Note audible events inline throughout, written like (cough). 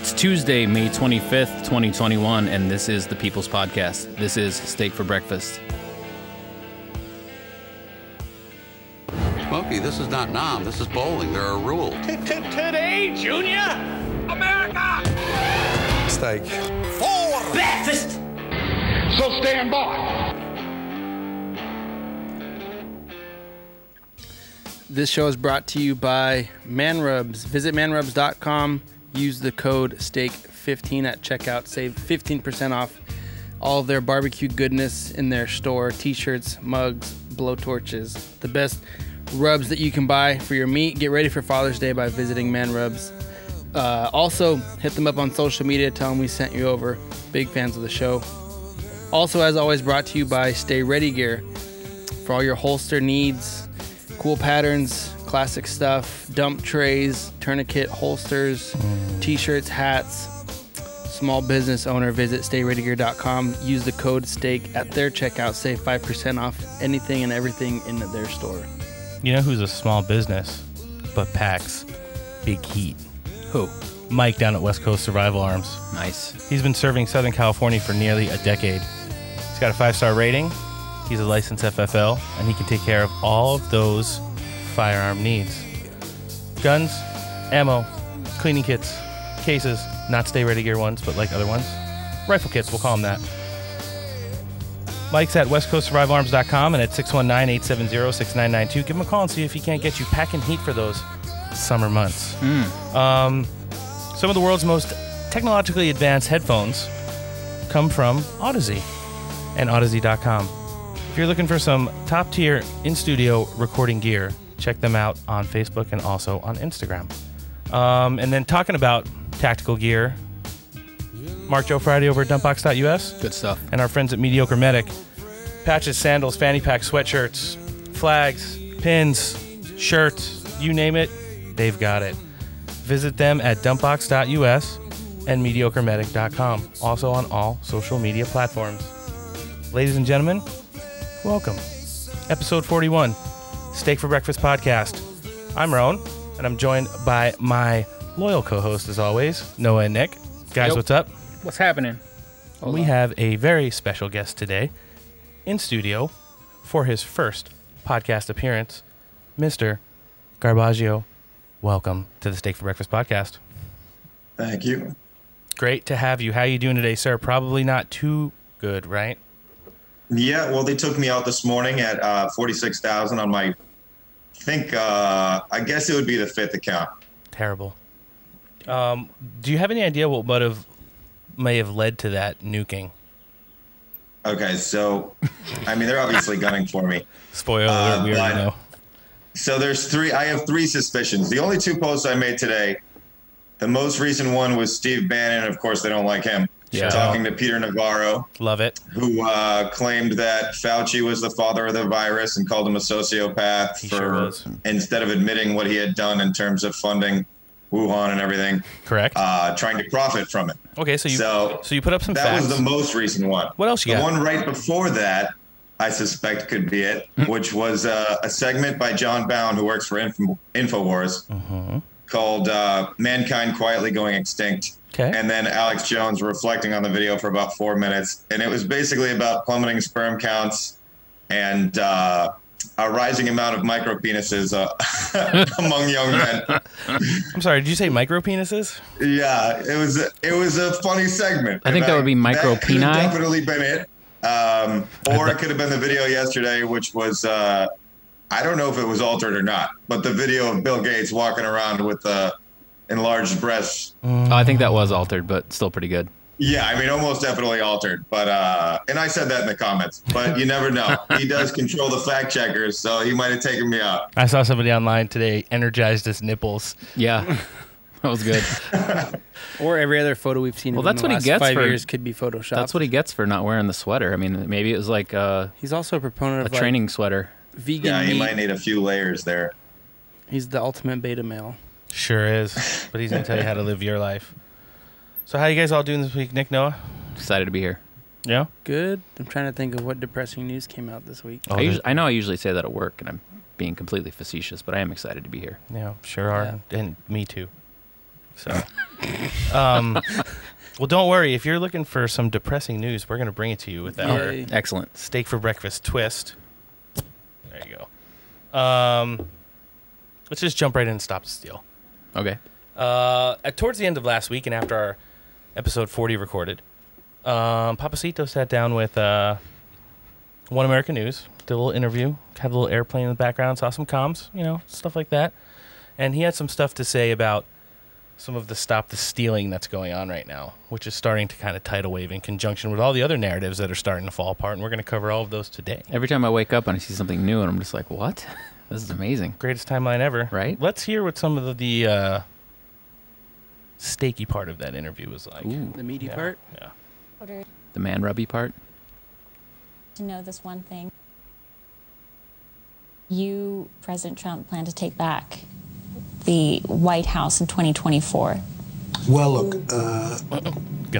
It's Tuesday, May 25th, 2021, and this is the People's Podcast. This is Steak for Breakfast. Smokey, this is not Nam. This is bowling. There are rules. Today, Junior! America! Steak. For breakfast! So stand by. This show is brought to you by ManRubs. Visit manrubs.com. Use the code STEAK15 at checkout. Save 15% off all of their barbecue goodness in their store t shirts, mugs, blowtorches. The best rubs that you can buy for your meat. Get ready for Father's Day by visiting ManRubs. Uh, also, hit them up on social media. Tell them we sent you over. Big fans of the show. Also, as always, brought to you by Stay Ready Gear for all your holster needs, cool patterns, classic stuff, dump trays, tourniquet holsters, t-shirts, hats. Small business owner, visit stayreadygear.com. Use the code STEAK at their checkout. Save 5% off anything and everything in their store. You know who's a small business, but packs big heat? Who? Mike down at West Coast Survival Arms. Nice. He's been serving Southern California for nearly a decade. He's got a five star rating. He's a licensed FFL, and he can take care of all of those firearm needs guns, ammo, cleaning kits, cases, not stay ready gear ones, but like other ones. Rifle kits, we'll call them that. Mike's at westcoastsurvivalarms.com and at 619-870-6992. Give him a call and see if he can't get you packing heat for those summer months. Um, some of the world's most technologically advanced headphones come from Odyssey and Odyssey.com. If you're looking for some top tier in studio recording gear, check them out on Facebook and also on Instagram. Um, and then talking about tactical gear, Mark Joe Friday over at dumpbox.us Good stuff. and our friends at Mediocre Medic. Patches, sandals, fanny pack, sweatshirts, flags, pins, shirts, you name it, they've got it. Visit them at dumpbox.us and mediocremedic.com. Also on all social media platforms. Ladies and gentlemen, welcome. Episode 41, Steak for Breakfast podcast. I'm Roan, and I'm joined by my loyal co host, as always, Noah and Nick. Guys, Yep. what's up? What's happening? we have a very special guest today in studio for his first podcast appearance, Mr. Garbaggio. Welcome to the Steak for Breakfast podcast. Thank you. Great to have you. How you doing today, sir? Probably not too good, right? Yeah, well, they took me out this morning at uh, 46,000 on my, I think, uh, I guess it would be the fifth account. Terrible. Um, do you have any idea what would have may have led to that nuking? Okay, so, I mean, they're obviously gunning for me. Spoiler Uh, we already but- know. So there's three, I have three suspicions. The only two posts I made today, the most recent one was Steve Bannon. Of course, they don't like him. Yeah. Talking to Peter Navarro, Love it. who uh, claimed that Fauci was the father of the virus and called him a sociopath He for sure instead of admitting what he had done in terms of funding Wuhan and everything, Correct. uh, trying to profit from it. okay, so you so so you put up some That facts. was the most recent one. What else you the got? one right before that, I suspect could be it, Hmm. which was uh, a segment by Jon Bowne, who works for Info- Infowars, Mm-hmm. Called uh, "Mankind Quietly Going Extinct." Okay. And then Alex Jones reflecting on the video for about four minutes, and it was basically about plummeting sperm counts and uh, a rising amount of micro penises uh, (laughs) among young men. (laughs) I'm sorry, did you say micro penises? Yeah, it was it was a funny segment. I think that would be micro That peni. Definitely been it. Um, or it could have been the video yesterday, which was uh, I don't know if it was altered or not, but the video of Bill Gates walking around with uh, enlarged breasts. Oh, I think that was altered, but still pretty good. Yeah, I mean, almost definitely altered. But uh, and I said that in the comments. But you never know. he does (laughs) control the fact checkers, so he might have taken me out. I saw somebody online today energized his nipples. Yeah, (laughs) that was good. (laughs) Or every other photo we've seen. Well, of that's the what he gets Five for- years could be photoshopped. That's what he gets for not wearing the sweater. I mean, maybe it was like a, He's also a proponent a of like, training sweater. Vegan Yeah, he meat. might need a few layers there. He's the ultimate beta male. Sure is. But he's gonna tell you how to live your life. So how you guys all doing this week, Nick Noah? Excited to be here. Yeah. Good. I'm trying to think of what depressing news came out this week. Oh, I, usually, I know I usually say that at work, and I'm being completely facetious, but I am excited to be here. Yeah, sure are, and me too. So, um, (laughs) well, don't worry. If you're looking for some depressing news, we're gonna bring it to you with our Yay. Excellent. steak for breakfast twist. There you go. Um, let's just jump right in and stop the steal. Okay. Uh, at, towards the end of last week and after our episode 40 recorded, um, Papacito sat down with uh, One American News, did a little interview, had a little airplane in the background, saw some comms, you know, stuff like that. And he had some stuff to say about some of the stop the stealing that's going on right now, which is starting to kind of tidal wave in conjunction with all the other narratives that are starting to fall apart. And we're going to cover all of those today. Every time I wake up and I see something new, and I'm just like, what? (laughs) This is amazing. Greatest timeline ever. Right? Let's hear what some of the, the uh, steaky part of that interview was like. Ooh, The meaty Yeah, part. Yeah. order the man rubby part. to know this one thing. You, President Trump, plan to take back the White House in 2024. Well, look, uh,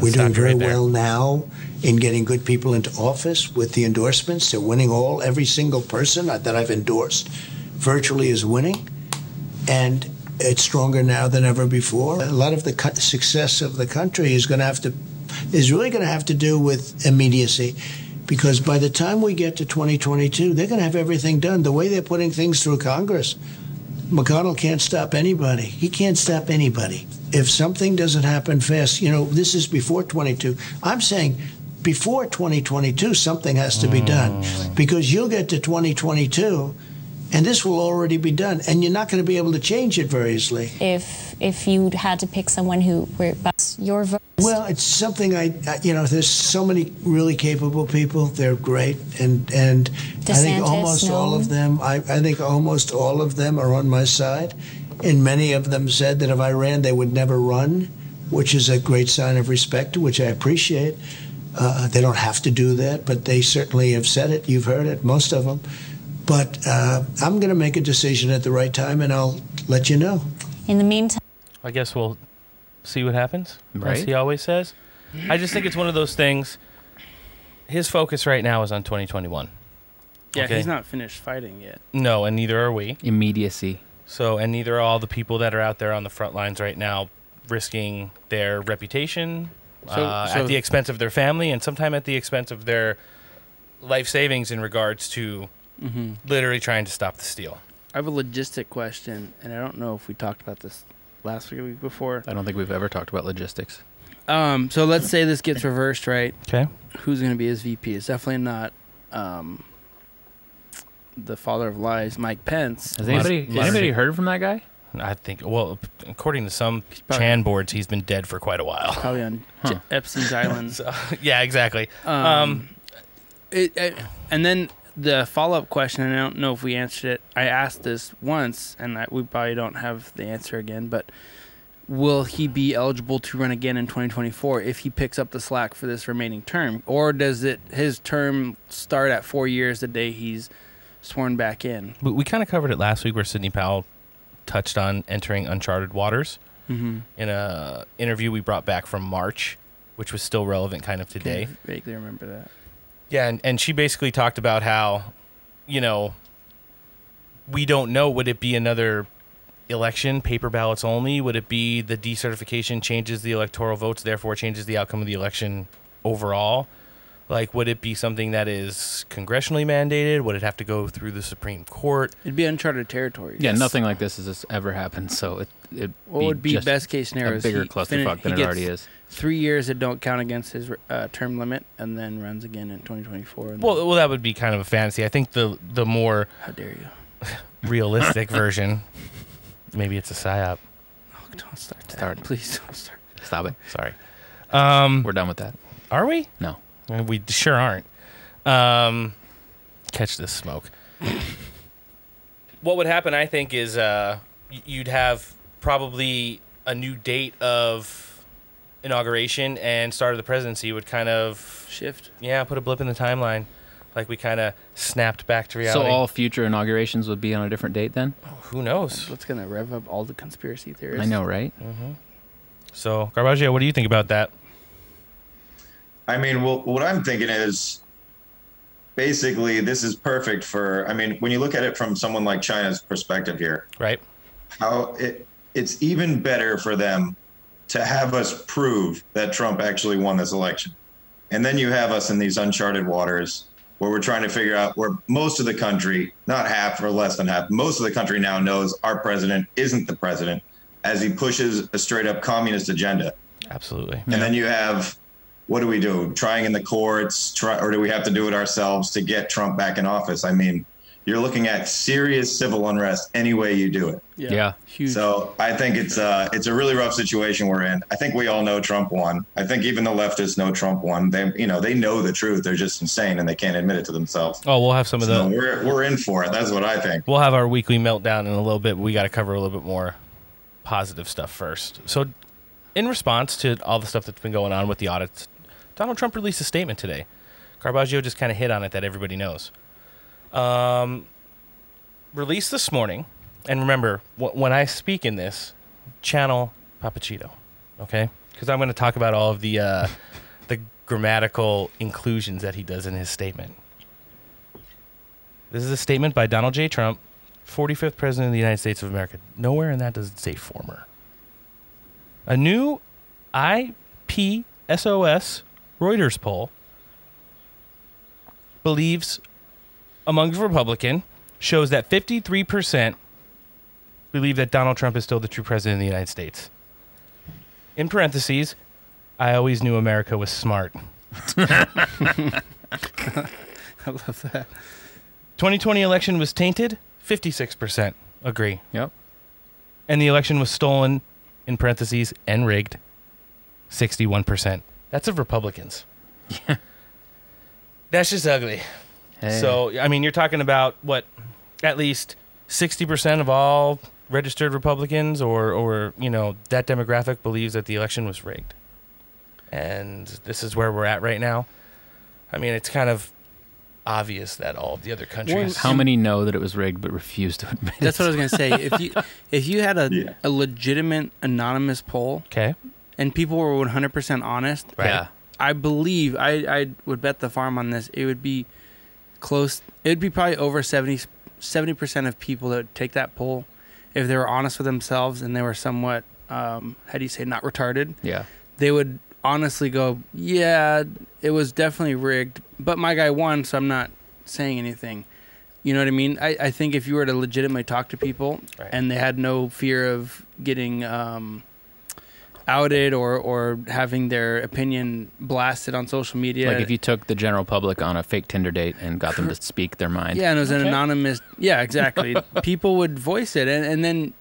we're doing very right well now in getting good people into office with the endorsements. They're winning all. Every single person that I've endorsed virtually is winning. And it's stronger now than ever before. A lot of the co- success of the country is going to have to, is really going to have to do with immediacy. Because by the time we get to 2022, they're going to have everything done. The way they're putting things through Congress, McConnell can't stop anybody. He can't stop anybody. If something doesn't happen fast, you know, this is before 22. I'm saying before 2022, something has to be done mm. because you'll get to 2022 and this will already be done and you're not going to be able to change it very easily. If if you had to pick someone who were your vote, Well, it's something I, you know, there's so many really capable people. They're great, and and I think DeSantis, almost all of them. I, I think almost all of them are on my side, and many of them said that if I ran, they would never run, which is a great sign of respect, which I appreciate. Uh, they don't have to do that, but they certainly have said it. You've heard it, most of them. But uh, I'm going to make a decision at the right time, and I'll let you know. in the meantime, I guess we'll see what happens, as Right. he always says. I just think it's one of those things. His focus right now is on 2021. Yeah, Okay. he's not finished fighting yet. No, and neither are we. Immediacy. So, and neither are all the people that are out there on the front lines right now, risking their reputation So- uh, so- at the expense of their family, and sometimes at the expense of their life savings in regards to Mm-hmm. literally trying to stop the steal. I have a logistic question, and I don't know if we talked about this last week or week before. I don't think we've ever talked about logistics. Um, so let's say this gets (laughs) reversed, right? Okay. Who's going to be his VP? It's definitely not um, the father of lies, Mike Pence. Has anybody lot anybody heard from that guy? I think, well, according to some probably- Chan boards, he's been dead for quite a while. Probably on Huh. J- Epstein's (laughs) Island. So, yeah, exactly. Um, Um, it, it- and then the follow up question, and I don't know if we answered it. I asked this once, and I, we probably don't have the answer again. But will he be eligible to run again in 2024 if he picks up the slack for this remaining term, or does it his term start at four years the day he's sworn back in? we, we kind of covered it last week where Sidney Powell touched on entering uncharted waters Mm-hmm. in a interview we brought back from March, which was still relevant kind of today. vaguely remember that. Yeah, and, and she basically talked about how, you know, we don't know. Would it be another election, paper ballots only? Would it be the decertification changes the electoral votes, therefore changes the outcome of the election overall? Like, would it be something that is congressionally mandated? Would it have to go through the Supreme Court? It'd be uncharted territory. Yeah, nothing like this has ever happened. So it it What would be just best case scenario? a bigger he clusterfuck fini- than he it already is. Three years that don't count against his uh, term limit, and then runs again in 2024. Well, well, that would be kind of a fantasy. I think the the more how dare you? (laughs) realistic (laughs) version, maybe it's a psyop. Oh, don't start that. Start. Please don't start. Stop it. Sorry. Um, We're done with that. are we? No. We sure aren't. Um, catch this smoke. what would happen, I think, is uh, you'd have probably a new date of inauguration and start of the presidency would kind of Shift. yeah put a blip in the timeline. like we kind of snapped back to reality. So reality. all future inaugurations would be on a different date then? Who knows? What's gonna rev up all the conspiracy theories? I know, right? So, Garbaggio, what do you think about that? I mean, well, what I'm thinking is basically this is perfect for. I mean, when you look at it from someone like China's perspective here, Right? how it it's even better for them to have us prove that Trump actually won this election. And then you have us in these uncharted waters where we're trying to figure out where most of the country, not half or less than half, most of the country now knows our president isn't the president as he pushes a straight up communist agenda. Absolutely. And then you have what do we do? Trying in the courts, try, or do we have to do it ourselves to get Trump back in office? I mean, you're looking at serious civil unrest any way you do it. Yeah. Yeah. Huge. So I think it's uh it's a really rough situation we're in. I think we all know Trump won. I think even the leftists know Trump won. They you know they know the truth. They're just insane and they can't admit it to themselves. Oh, we'll have some of So the. we're we're in for it. That's what I think. We'll have our weekly meltdown in a little bit. But we got to cover a little bit more positive stuff first. So, in response to all the stuff that's been going on with the audits, Donald Trump released a statement today. Garbaggio just kind of hit on it that everybody knows. Um, released this morning, and remember wh- when I speak in this, channel Papacito, okay? Because I'm going to talk about all of the uh, (laughs) the grammatical inclusions that he does in his statement. This is a statement by Donald J. Trump, 45th President of the United States of America. Nowhere in that does it say former. A new IPSOS Reuters poll believes among Republican shows that 53% believe that Donald Trump is still the true president of the United States. In parentheses, I always knew America was smart. (laughs) (laughs) I love that. 2020 election was tainted. 56% agree. Yep. And the election was stolen, in parentheses, and rigged. 61%. That's of Republicans. Yeah. (laughs) That's just ugly. Hey. So, I mean, you're talking about what? At least 60% of all registered Republicans or, or, you know, that demographic believes that the election was rigged. And this is where we're at right now. I mean, it's kind of obvious that all of the other countries. How many know that it was rigged but refuse to admit That's it? what I was gonna say. If you (laughs) if you had a Yeah. a legitimate anonymous poll Okay. And people were 100 percent honest, Right. Yeah. I believe I I would bet the farm on this. It would be close. It would be probably over 70 percent of people that would take that poll if they were honest with themselves and they were somewhat um, how do you say not retarded. Yeah. They would honestly go, yeah, it was definitely rigged, but my guy won, so I'm not saying anything. You know what I mean? I, I think if you were to legitimately talk to people Right. and they had no fear of getting um, outed or, or having their opinion blasted on social media. Like if you took the general public on a fake Tinder date and got them to speak their mind. yeah, and it was an Okay. anonymous. Yeah, exactly. (laughs) people would voice it, and, and then,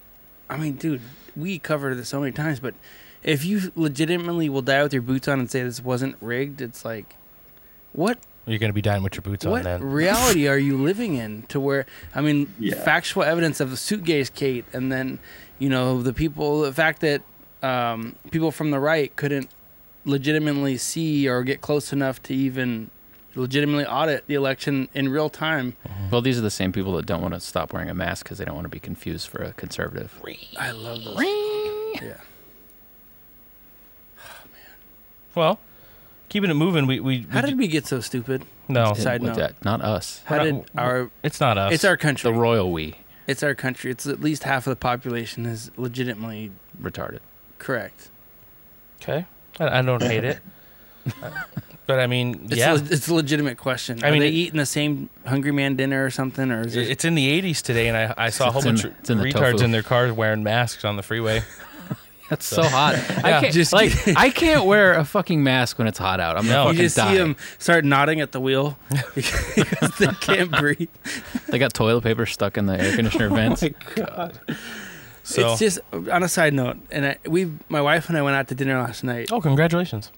I mean, dude, we covered this so many times, but if you legitimately will die with your boots on and say this wasn't rigged, it's like, what You're going to be dying with your boots on what then. reality are you living in to where i mean Yeah. factual evidence of the suitcase kate and then you know the people the fact that um, people from the right couldn't legitimately see or get close enough to even legitimately audit the election in real time Well, these are the same people that don't want to stop wearing a mask because they don't want to be confused for a conservative. i love those yeah Oh, (sighs) man. Well, keeping it moving, we we, we how did ju- we get so stupid no. Side With note. that, not us. how We're did not- our It's not us. it's our country. The royal we it's our country it's at least half of the population is legitimately retarded. Correct okay. I, I don't hate it, (laughs) but I mean, It's, yeah, le- it's a legitimate question. I Are mean, they it- eating the same Hungry Man dinner or something, or is it? it's in the '80s today, and I, I saw a whole bunch of it's in the retards tofu. in their cars wearing masks on the freeway. (laughs) That's so hot. (laughs) Yeah. I can't Just- like I can't wear a fucking mask when it's hot out. I'm No. gonna you fucking just die. see them start nodding at the wheel because they can't breathe. They got toilet paper stuck in the air conditioner oh vents. So, It's just on a side note, and I, we, my wife and I went out to dinner last night. oh, congratulations!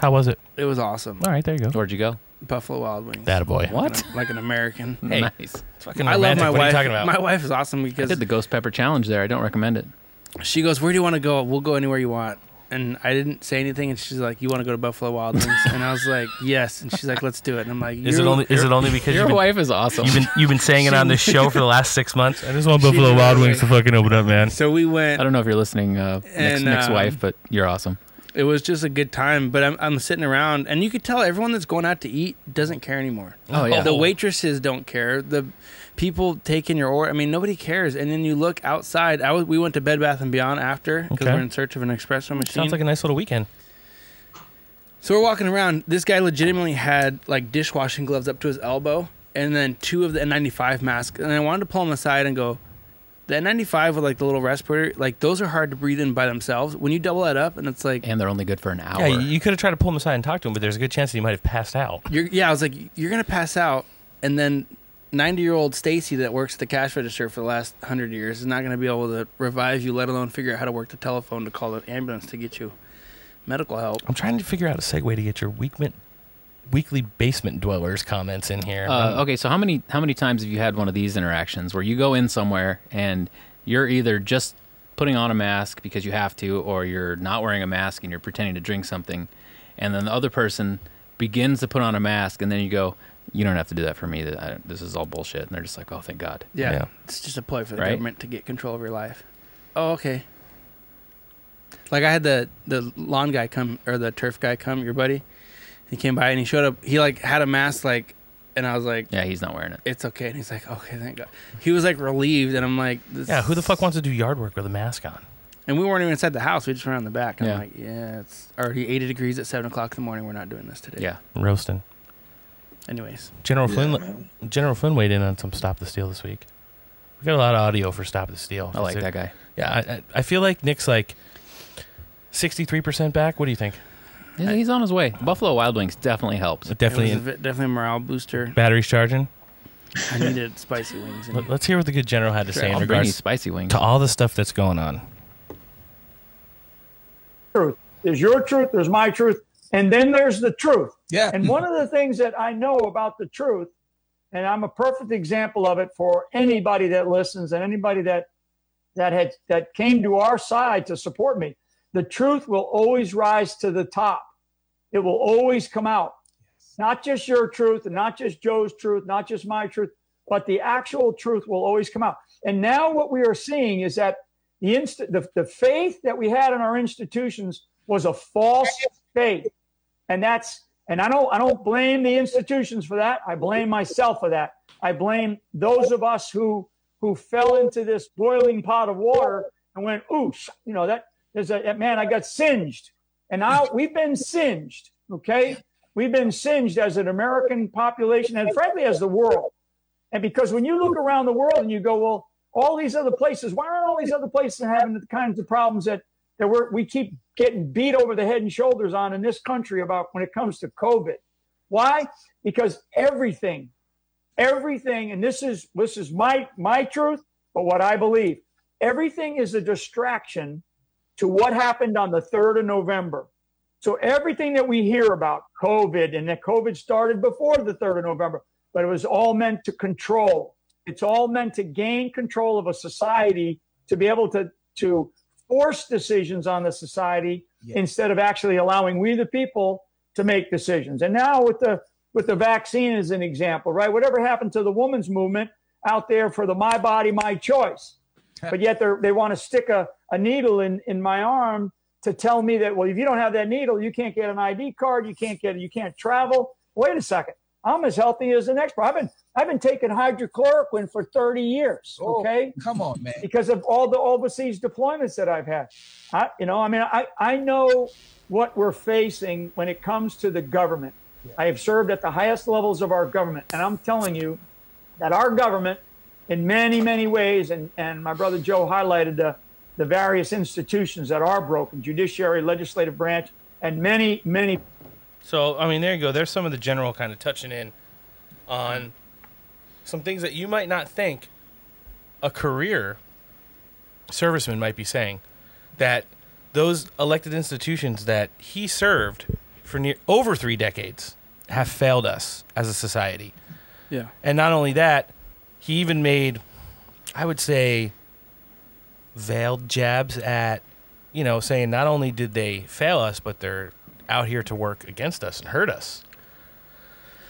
How was it? It was awesome. All right, there you go. Where'd you go? Buffalo Wild Wings. That a boy. What? Like an American. (laughs) Hey. Nice. Fucking I love romantic. my what wife. are you talking about? My wife is awesome I because did the ghost pepper challenge there. I don't recommend it. she goes, "Where do you want to go? We'll go anywhere you want." And I didn't say anything. And she's like, "You want to go to Buffalo Wild Wings?" and I was (laughs) like, "Yes." And she's like, "Let's do it." And I'm like, Is it only is it only because Your been, wife is awesome. you've been you've been saying it on this show for the last six months? I just want She Buffalo did Wild Wings to fucking open up, man. So we went. I don't know if you're listening, uh, Nick's, And, Nick's um, wife, but you're awesome. It was just a good time, but I'm, I'm sitting around, and you could tell everyone that's going out to eat doesn't care anymore. Oh, yeah. the waitresses don't care. The people taking your order, I mean, nobody cares. And then you look outside. I was, we went to Bed Bath and Beyond after because Okay. we're in search of an espresso machine. Sounds like a nice little weekend. So we're walking around. This guy legitimately had like dishwashing gloves up to his elbow, and then two of the N95 masks. And I wanted to pull him aside and go, the N95 with like the little respirator, like those are hard to breathe in by themselves. When you double that up, and it's like, And they're only good for an hour. Yeah, you, you could have tried to pull him aside and talk to him, but there's a good chance that he might have passed out. you're, yeah, I was like, you're gonna pass out, and then. 90 year old Stacy that works at the cash register for the last 100 years is not going to be able to revive you, let alone figure out how to work the telephone to call an ambulance to get you medical help. I'm trying to figure out a segue to get your weekment, weekly basement dwellers comments in here. Uh, okay, so how many how many times have you had one of these interactions where you go in somewhere and you're either just putting on a mask because you have to, or you're not wearing a mask and you're pretending to drink something, and then the other person begins to put on a mask, and then you go, "You don't have to do that for me. That I, this is all bullshit." And they're just like, "Oh, thank God." Yeah. Yeah. It's just a ploy for the Right? government to get control of your life. Oh, okay. Like I had the the lawn guy come or the turf guy come, your buddy. He came by and he showed up. He like had a mask like, and I was like, Yeah, he's not wearing it. "It's okay." And he's like, "Okay, thank God." He was like relieved, and I'm like, this yeah, who the fuck wants to do yard work with a mask on? And we weren't even inside the house. We just went around the back. I'm Yeah. like, "Yeah, it's already 80 degrees at seven o'clock in the morning. We're not doing this today." Yeah. Roasting. Anyways, General Yeah, Flynn. man. General Flynn weighed in on some Stop the Steal this week. We got a lot of audio for Stop the Steal. I like that guy. Yeah, I, I, I feel like Nick's like 63% back. What do you think? He's, he's on his way. Buffalo Wild Wings definitely helps. It definitely, definitely it was a, definitely a morale booster. batteries charging. I needed spicy wings. Let, us hear what the good general had to say in I'll bring you regards spicy wings. to all the stuff that's going on. truth. There's your truth, there's my truth, and then there's the truth. Yeah. And one of the things that I know about the truth, and I'm a perfect example of it for anybody that listens and anybody that that had that came to our side to support me, the truth will always rise to the top. It will always come out. Not just your truth and not just Joe's truth, not just my truth, but the actual truth will always come out. And now what we are seeing is that the, inst- the, the faith that we had in our institutions was a false And that's and I don't I don't blame the institutions for that. I blame myself for that. I blame those of us who who fell into this boiling pot of water and went, ooh, you know, that there's a man, I got singed. And now we've been singed, okay? We've been singed as an American population and frankly as the world. And because when you look around the world and you go, well, all these other places, why aren't all these other places having the kinds of problems that that we're, we keep getting beat over the head and shoulders on in this country about when it comes to COVID? Why? Because everything, everything, and this is this is my my truth, but what I believe, everything is a distraction to what happened on the 3rd of November. So everything that we hear about COVID and that COVID started before the 3rd of November, but it was all meant to control. It's all meant to gain control of a society to be able to to force decisions on the society instead of actually allowing we the people to make decisions. And now with the with the vaccine as an example, right? Whatever happened to the women's movement out there for the my body, my choice. (laughs) But yet they they want to stick a, a needle in, in my arm to tell me that, well, if you don't have that needle, you can't get an ID card, you can't get you can't travel. Wait a second. I'm as healthy as the next. I've been I've been taking hydrochloroquine for 30 years. Oh, okay. Come on, man. because of all the overseas deployments that I've had. I, you know, I mean, I, I know what we're facing when it comes to the government. I have served at the highest levels of our government, and I'm telling you that our government, in many, many ways, and, and my brother Joe highlighted the, the various institutions that are broken judiciary, legislative branch, and many, many So, I mean, there you go. There's some of the general kind of touching in on some things that you might not think a career serviceman might be saying. That those elected institutions that he served for near over three decades have failed us as a society. Yeah. And not only that, he even made, I would say, veiled jabs at, you know, saying not only did they fail us, but they're out here to work against us and hurt us.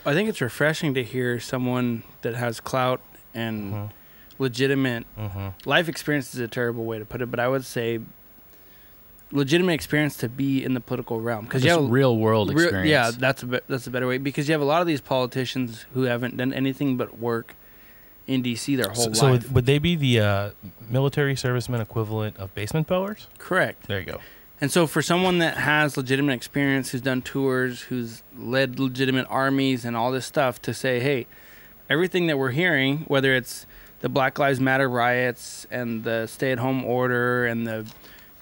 I think it's refreshing to hear someone that has clout and Mm-hmm. legitimate life experience is a terrible way to put it, but I would say legitimate experience to be in the political realm because you have real world real- experience. yeah, that's a that's a better way because you have a lot of these politicians who haven't done anything but work in DC their whole So, so life. would, would they be the uh, military servicemen equivalent of basement bowers? Correct. There you go. And so, for someone that has legitimate experience, who's done tours, who's led legitimate armies and all this stuff, to say, hey, everything that we're hearing, whether it's the Black Lives Matter riots and the stay at home order and the,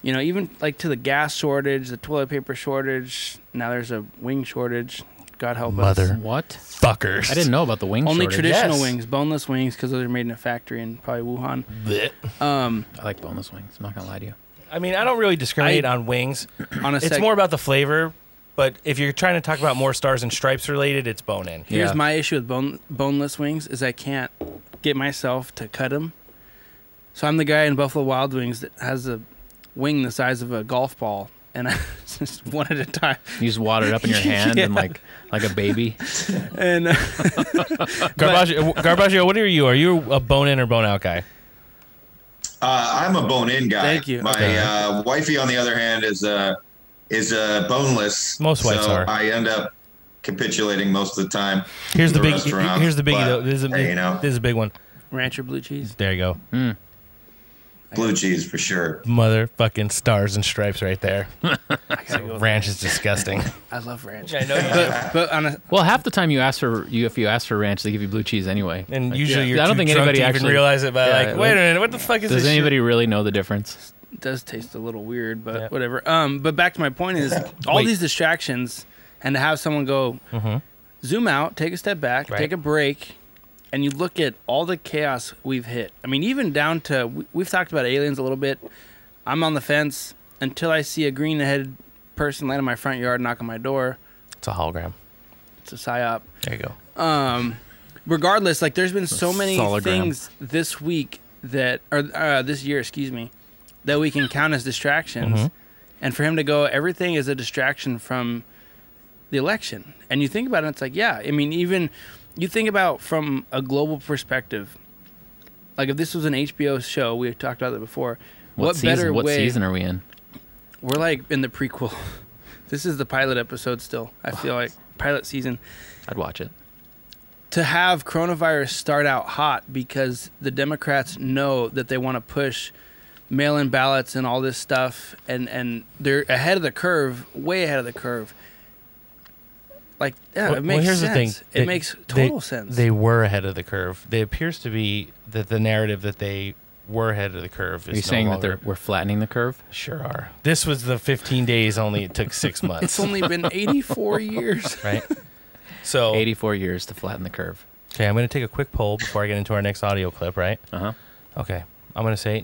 you know, even like to the gas shortage, the toilet paper shortage, now there's a wing shortage. God help us. Mother What? fuckers. I didn't know about the wing shortage. Only shortage. traditional Yes. wings, boneless wings, because those are made in a factory in probably Wuhan. Blech. Um, I like boneless wings. I'm not gonna lie to you. I mean, I don't really discriminate I- on wings. (clears throat) on a It's sec- more about the flavor. But if you're trying to talk about more stars and stripes related, it's bone in. Here's Yeah. my issue with bone boneless wings is I can't get myself to cut them. So I'm the guy in Buffalo Wild Wings that has a wing the size of a golf ball, and (laughs) I just one at a time. You just water it up in your (laughs) hand and Yeah. like like a baby. And uh, (laughs) Garbaggio, Garbaggio, what are you? Are you a bone in or bone out guy? Uh, I'm a bone in guy. Thank you. My Okay. uh, wifey, on the other hand, is uh, is uh, boneless. Most wives so are. I end up capitulating most of the time. Here's the, to big. Here's the biggie but, though. This is a, hey, you know, this is a big one. ranch or blue cheese. There you go. Blue cheese for sure. Motherfucking stars and stripes right there. (laughs) Ranch is disgusting. I love ranch. I know. But, but on a Well, half the time you ask for you if you ask for ranch, they give you blue cheese anyway. And Like, usually yeah. you're I don't too think drunk anybody to even actually realize it by Yeah, like, wait a minute, what the fuck is Does this? shit? anybody really know the difference? it does taste a little weird, but Yeah. whatever. Um, but back to my point is (laughs) all Wait. these distractions, and to have someone go zoom out, take a step back, Right. take a break, and you look at all the chaos we've hit. I mean, even down to we- we've talked about aliens a little bit. I'm on the fence until I see a green-headed person land in my front yard, knock on my door. It's a hologram. It's a psyop. There you go. Um, regardless, like there's been so many Sologram. things this week that, or uh, this year, excuse me, that we can count as distractions, Mhm. and for him to go, everything is a distraction from the election. And you think about it, it's like, yeah, I mean, even you think about from a global perspective. Like if this was an HBO show, we talked about that before. What, What, season? better What way? season are we in? We're like in the prequel. (laughs) this is the pilot episode still. I feel like pilot season I'd watch it. to have coronavirus start out hot because the Democrats know that they want to push mail-in ballots and all this stuff, and and they're ahead of the curve, way ahead of the curve. Like, yeah, Well- it makes well, here's sense. the thing. It They- makes they- total sense. They were ahead of the curve. It appears to be that the narrative that they were ahead of the curve is Are you no saying that longer- they're we're flattening the curve? Sure are. This was the 15 days only. It took six (laughs) months. it's only been 84 years. (laughs) right. So 84 years to flatten the curve. okay, I'm going to take a quick poll before I get into our next audio clip. Right. Uh huh. Okay. I'm going to say.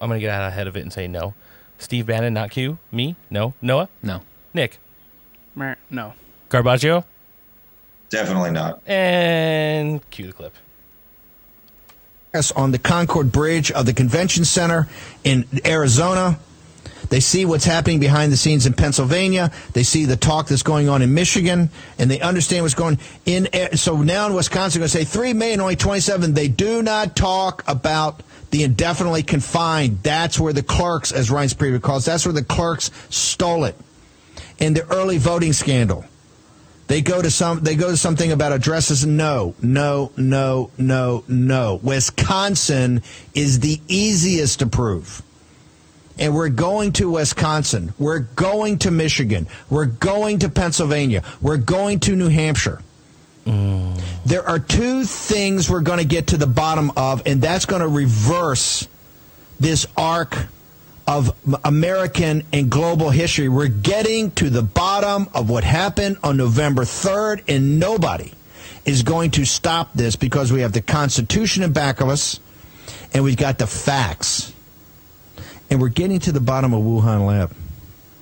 I'm going to get out ahead of it and say no. Steve Bannon, not Q. Me, no. Noah, No. Nick, Meh, No. Garbaggio, Definitely not. and cue the clip. us on the Concord Bridge of the Convention Center in Arizona. They see what's happening behind the scenes in Pennsylvania. They see the talk that's going on in Michigan, and they understand what's going in. So now in Wisconsin, going to say three million, only twenty-seven. They do not talk about the indefinitely confined. That's where the clerks, as Ryan Spreeder calls, that's where the clerks stole it in the early voting scandal. They go to some. They go to something about addresses. No, no, no, no, no. Wisconsin is the easiest to prove, and we're going to Wisconsin. We're going to Michigan. We're going to Pennsylvania. We're going to New Hampshire. Mm. There are two things we're going to get to the bottom of, and that's going to reverse this arc of American and global history. We're getting to the bottom of what happened on November 3rd, and nobody is going to stop this because we have the Constitution in back of us and we've got the facts. And we're getting to the bottom of Wuhan Lab.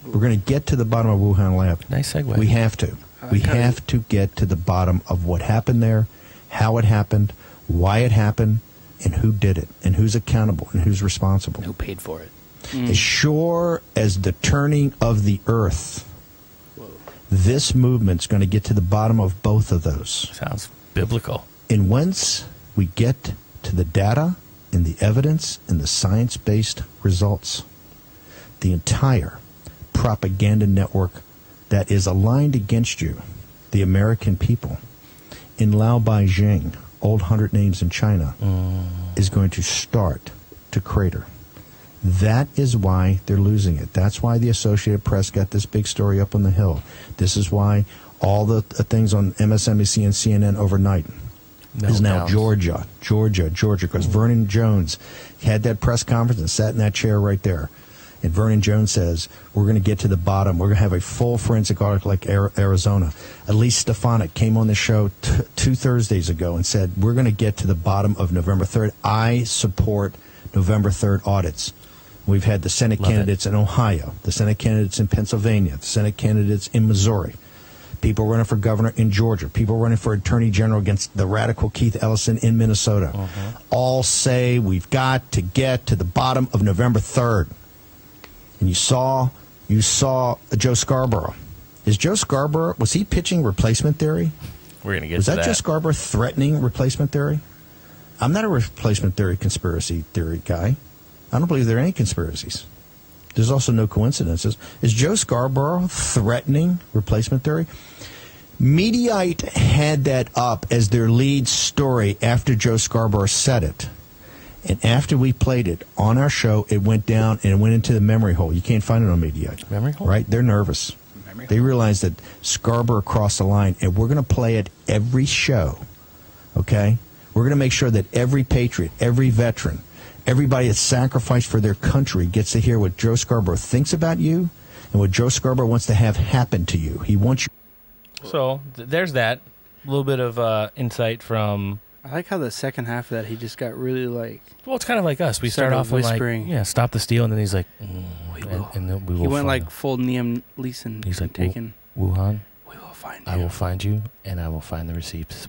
We're going to get to the bottom of Wuhan Lab. Nice segue. We have to. Uh, we have to get to the bottom of what happened there, how it happened, why it happened, and who did it, and who's accountable, and who's responsible. Who paid for it? Mm. As sure as the turning of the earth, this movement's going to get to the bottom of both of those. Sounds biblical. And once we get to the data and the evidence and the science based results, the entire propaganda network that is aligned against you, the American people, in Lao Baixing, old hundred names in China, mm. is going to start to crater. That is why they're losing it. That's why the Associated Press got this big story up on the Hill. This is why all the, things on MSNBC and CNN overnight is now. Georgia, Georgia, Georgia, because hmm. Vernon Jones had that press conference and sat in that chair right there. And Vernon Jones says, We're going to get to the bottom. We're going to have a full forensic audit like Ari- Arizona. Elise Stefanik came on the show t- two Thursdays ago and said, We're going to get to the bottom of November 3rd. I support November 3rd audits. We've had the Senate Love it. candidates in Ohio, the Senate candidates in Pennsylvania, the Senate candidates in Missouri people running for governor in Georgia, people running for attorney general against the radical Keith Ellison in Minnesota, Uh-huh. all say we've got to get to the bottom of November 3rd. And you saw you saw Joe Scarborough. Is Joe Scarborough was he pitching replacement theory? We're gonna get was that, that. Joe Scarborough threatening replacement theory? I'm not a replacement theory conspiracy theory guy. I don't believe there are any conspiracies. There's also no coincidences. Is Joe Scarborough threatening replacement theory? Mediaite had that up as their lead story after Joe Scarborough said it. And after we played it on our show, it went down and it went into the memory hole. You can't find it on Mediaite. Memory hole? Right? They're nervous. Memory They realize that Scarborough crossed the line, and we're going to play it every show. Okay? We're going to make sure that every patriot, every veteran, everybody that's sacrificed for their country gets to hear what Joe Scarborough thinks about you and what Joe Scarborough wants to have happen to you. He wants you. So th- there's that. A little bit of uh, insight from. I like how the second half of that he just got really like. Well, it's kind of like us. We start off with like, whispering. yeah, stop the steal, and then he's like, mm, and, and then we will He went find- like full Liam Neeson. He's like, taken. "Wu- Wuhan. We will find You. I will find you, and I will find the receipts.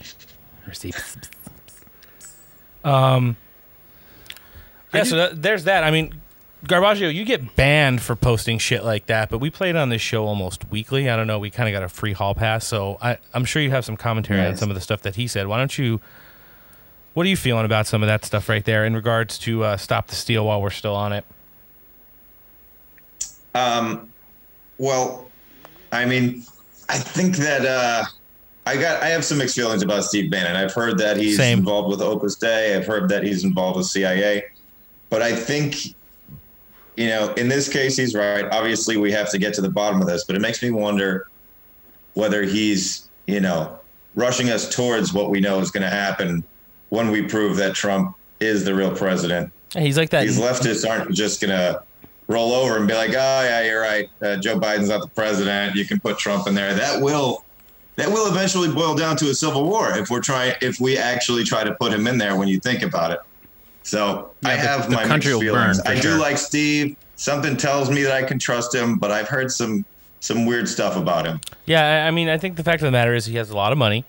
Receipts. Um. I Yeah, do- so that, there's that. I mean, Garbaggio, you get banned for posting shit like that, but we played on this show almost weekly. I don't know. We kind of got a free hall pass, so I, I'm sure you have some commentary on some of the stuff that he said. Why don't you? What are you feeling about some of that stuff right there in regards to uh, stop the steal while we're still on it? Um, well, I mean, I think that uh, I got I have some mixed feelings about Steve Bannon. I've heard that he's Same. involved with Opus Dei. I've heard that he's involved with CIA, but I think you know in this case he's right. Obviously, we have to get to the bottom of this, but it makes me wonder whether he's you know rushing us towards what we know is going to happen when we prove that Trump is the real president. He's like that. These leftists aren't just gonna roll over and be like, "Oh yeah, you're right. Uh, Joe Biden's not the president. You can put Trump in there." That will that will eventually boil down to a civil war if we're trying if we actually try to put him in there. When you think about it, so I Yeah, the- have the my country mixed feelings. I sure. do like Steve. Something tells me that I can trust him, but I've heard some some weird stuff about him. Yeah, I I mean, I think the fact of the matter is he has a lot of money.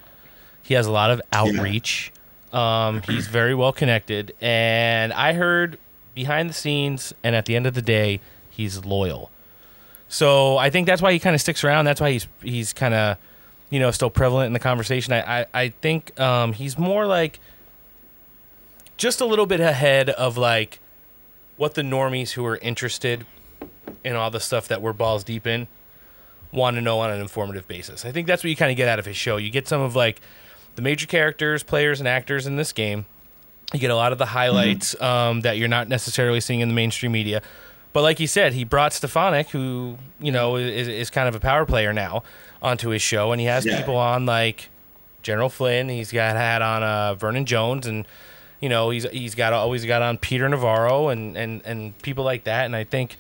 He has a lot of outreach. Um, he's very well connected, and I heard behind the scenes and at the end of the day, he's loyal. So I think that's why he kind of sticks around. That's why he's he's kind of you know still prevalent in the conversation. I I, I think um, he's more like just a little bit ahead of like what the normies who are interested in all the stuff that we're balls deep in want to know on an informative basis. I think that's what you kind of get out of his show. You get some of like the major characters, players, and actors in this game. You get a lot of the highlights um, that you're not necessarily seeing in the mainstream media. But like he said, he brought Stefanik, who you know is, is kind of a power player now, onto his show, and he has Yeah. people on like General Flynn. He's got had on uh, Vernon Jones, and you know he's he's got always got on Peter Navarro and and and people like that. And I think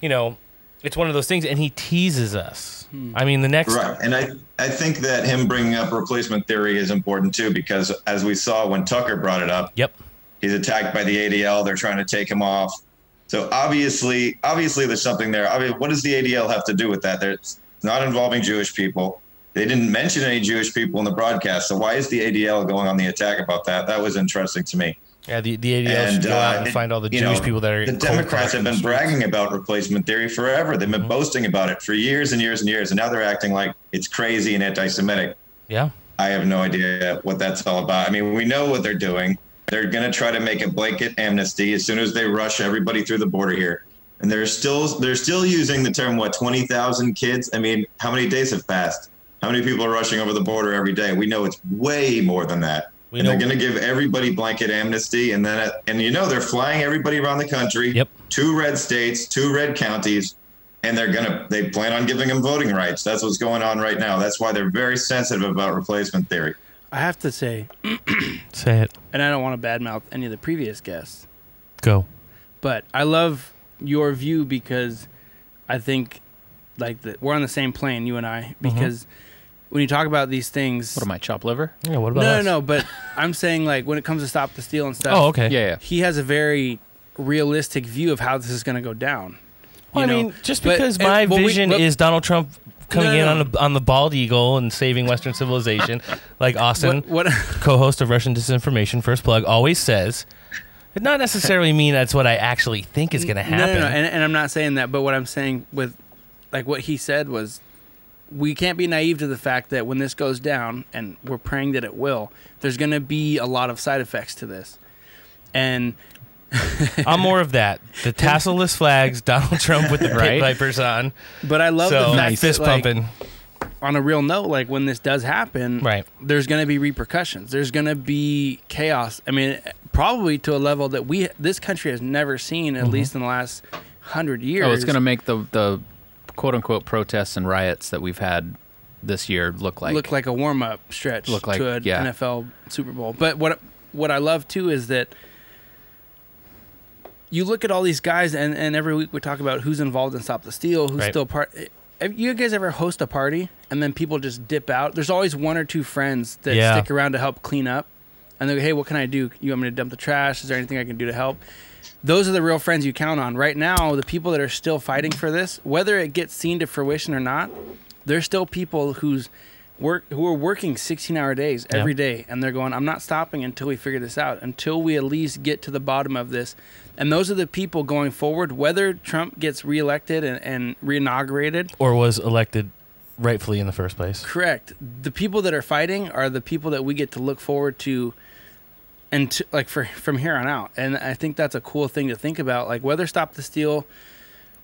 you know it's one of those things, and he teases us. Hmm. I mean, the next Right. And I, I think that him bringing up replacement theory is important too, because as we saw when Tucker brought it up, Yep. he's attacked by the ADL. They're trying to take him off. So obviously, obviously there's something there. I mean, what does the ADL have to do with that? There's it's not involving Jewish people. They didn't mention any Jewish people in the broadcast. So why is the ADL going on the attack about that? That was interesting to me. Yeah, the, the ADL should go out and uh, find all the Jewish know, people that are The Democrats have been bragging about replacement theory forever. They've been Mm-hmm. boasting about it for years and years and years, and now they're acting like it's crazy and anti-Semitic. Yeah. I have no idea what that's all about. I mean, we know what they're doing. They're going to try to make a blanket amnesty as soon as they rush everybody through the border here. And they're still they're still using the term what 20,000 kids. I mean, how many days have passed? How many people are rushing over the border every day? We know it's way more than that. We and they're going to give everybody blanket amnesty and then uh, and you know they're flying everybody around the country. Yep. Two red states, two red counties and they're gonna they plan on giving them voting rights. That's what's going on right now. That's why they're very sensitive about replacement theory. I have to say, (clears throat) Say it. and I don't want to badmouth any of the previous guests, Go. but I love your view because I think like the, we're on the same plane, you and I, mm-hmm. because when you talk about these things, What am I, chop liver? Yeah, what about no, no, us? no, but I'm saying like when it comes to stop the steal and stuff. Oh, okay. Yeah, yeah. He has a very realistic view of how this is going to go down. Well, I know? mean, just But- because and- my well, we- vision but- is Donald Trump coming No, no, in no. on the on the bald eagle and saving Western civilization, (laughs) like Austin, What, what (laughs) co-host of Russian Disinformation, first plug, always says, it not necessarily mean that's what I actually think is going to No, happen. No, no, And, and I'm not saying that, but what I'm saying with, like what he said was, we can't be naive to the fact that when this goes down, and we're praying that it will, there's going to be a lot of side effects to this, and (laughs) I'm more of that. The (laughs) tasselless flags, Donald Trump with the pit Right? vipers on. but I love so the fact fist that, like, pumping. on a real note, like when this does happen, Right. There's going to be repercussions. There's going to be chaos. I mean, probably to a level that we this country has never seen, at Mm-hmm. least in the last hundred years. Oh, it's going to make the the quote unquote protests and riots that we've had this year look like look like a warm up stretch Look like- to an yeah. NFL Super Bowl. But what what I love too is that you look at all these guys, and, and every week we talk about who's involved in Stop the Steal, who's Right. still part. Eh, have you guys ever host a party and then people just dip out? There's always one or two friends that Yeah. stick around to help clean up, and they go, "Hey, what can I do? You want me to dump the trash? Is there anything I can do to help?" Those are the real friends you count on. Right now, the people that are still fighting for this, whether it gets seen to fruition or not, there's still people who's work who are working 16 hour days every day and they're going i'm not stopping until we figure this out until we at least get to the bottom of this and those are the people going forward whether trump gets reelected and, and reinaugurated Or was elected rightfully in the first place. correct the people that are fighting are the people that we get to look forward to and to, like for from here on out. And i think that's a cool thing to think about like whether stop the steal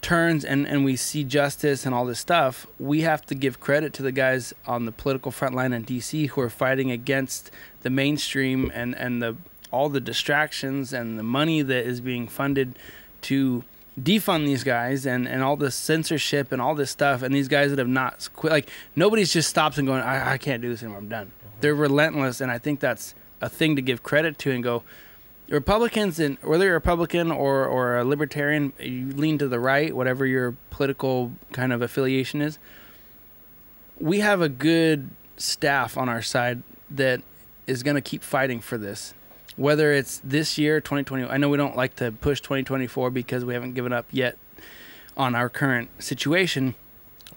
turns and, and we see justice and all this stuff, we have to give credit to the guys on the political front line in DC who are fighting against the mainstream and, and the all the distractions and the money that is being funded to defund these guys and, and all the censorship and all this stuff and these guys that have not quit like nobody's just stops and going I, I can't do this anymore. I'm done. Mm-hmm. They're relentless and I think that's a thing to give credit to and go Republicans and whether you're a Republican or, or a libertarian, you lean to the right, whatever your political kind of affiliation is. We have a good staff on our side that is going to keep fighting for this. Whether it's this year, 2020, I know we don't like to push 2024 because we haven't given up yet on our current situation.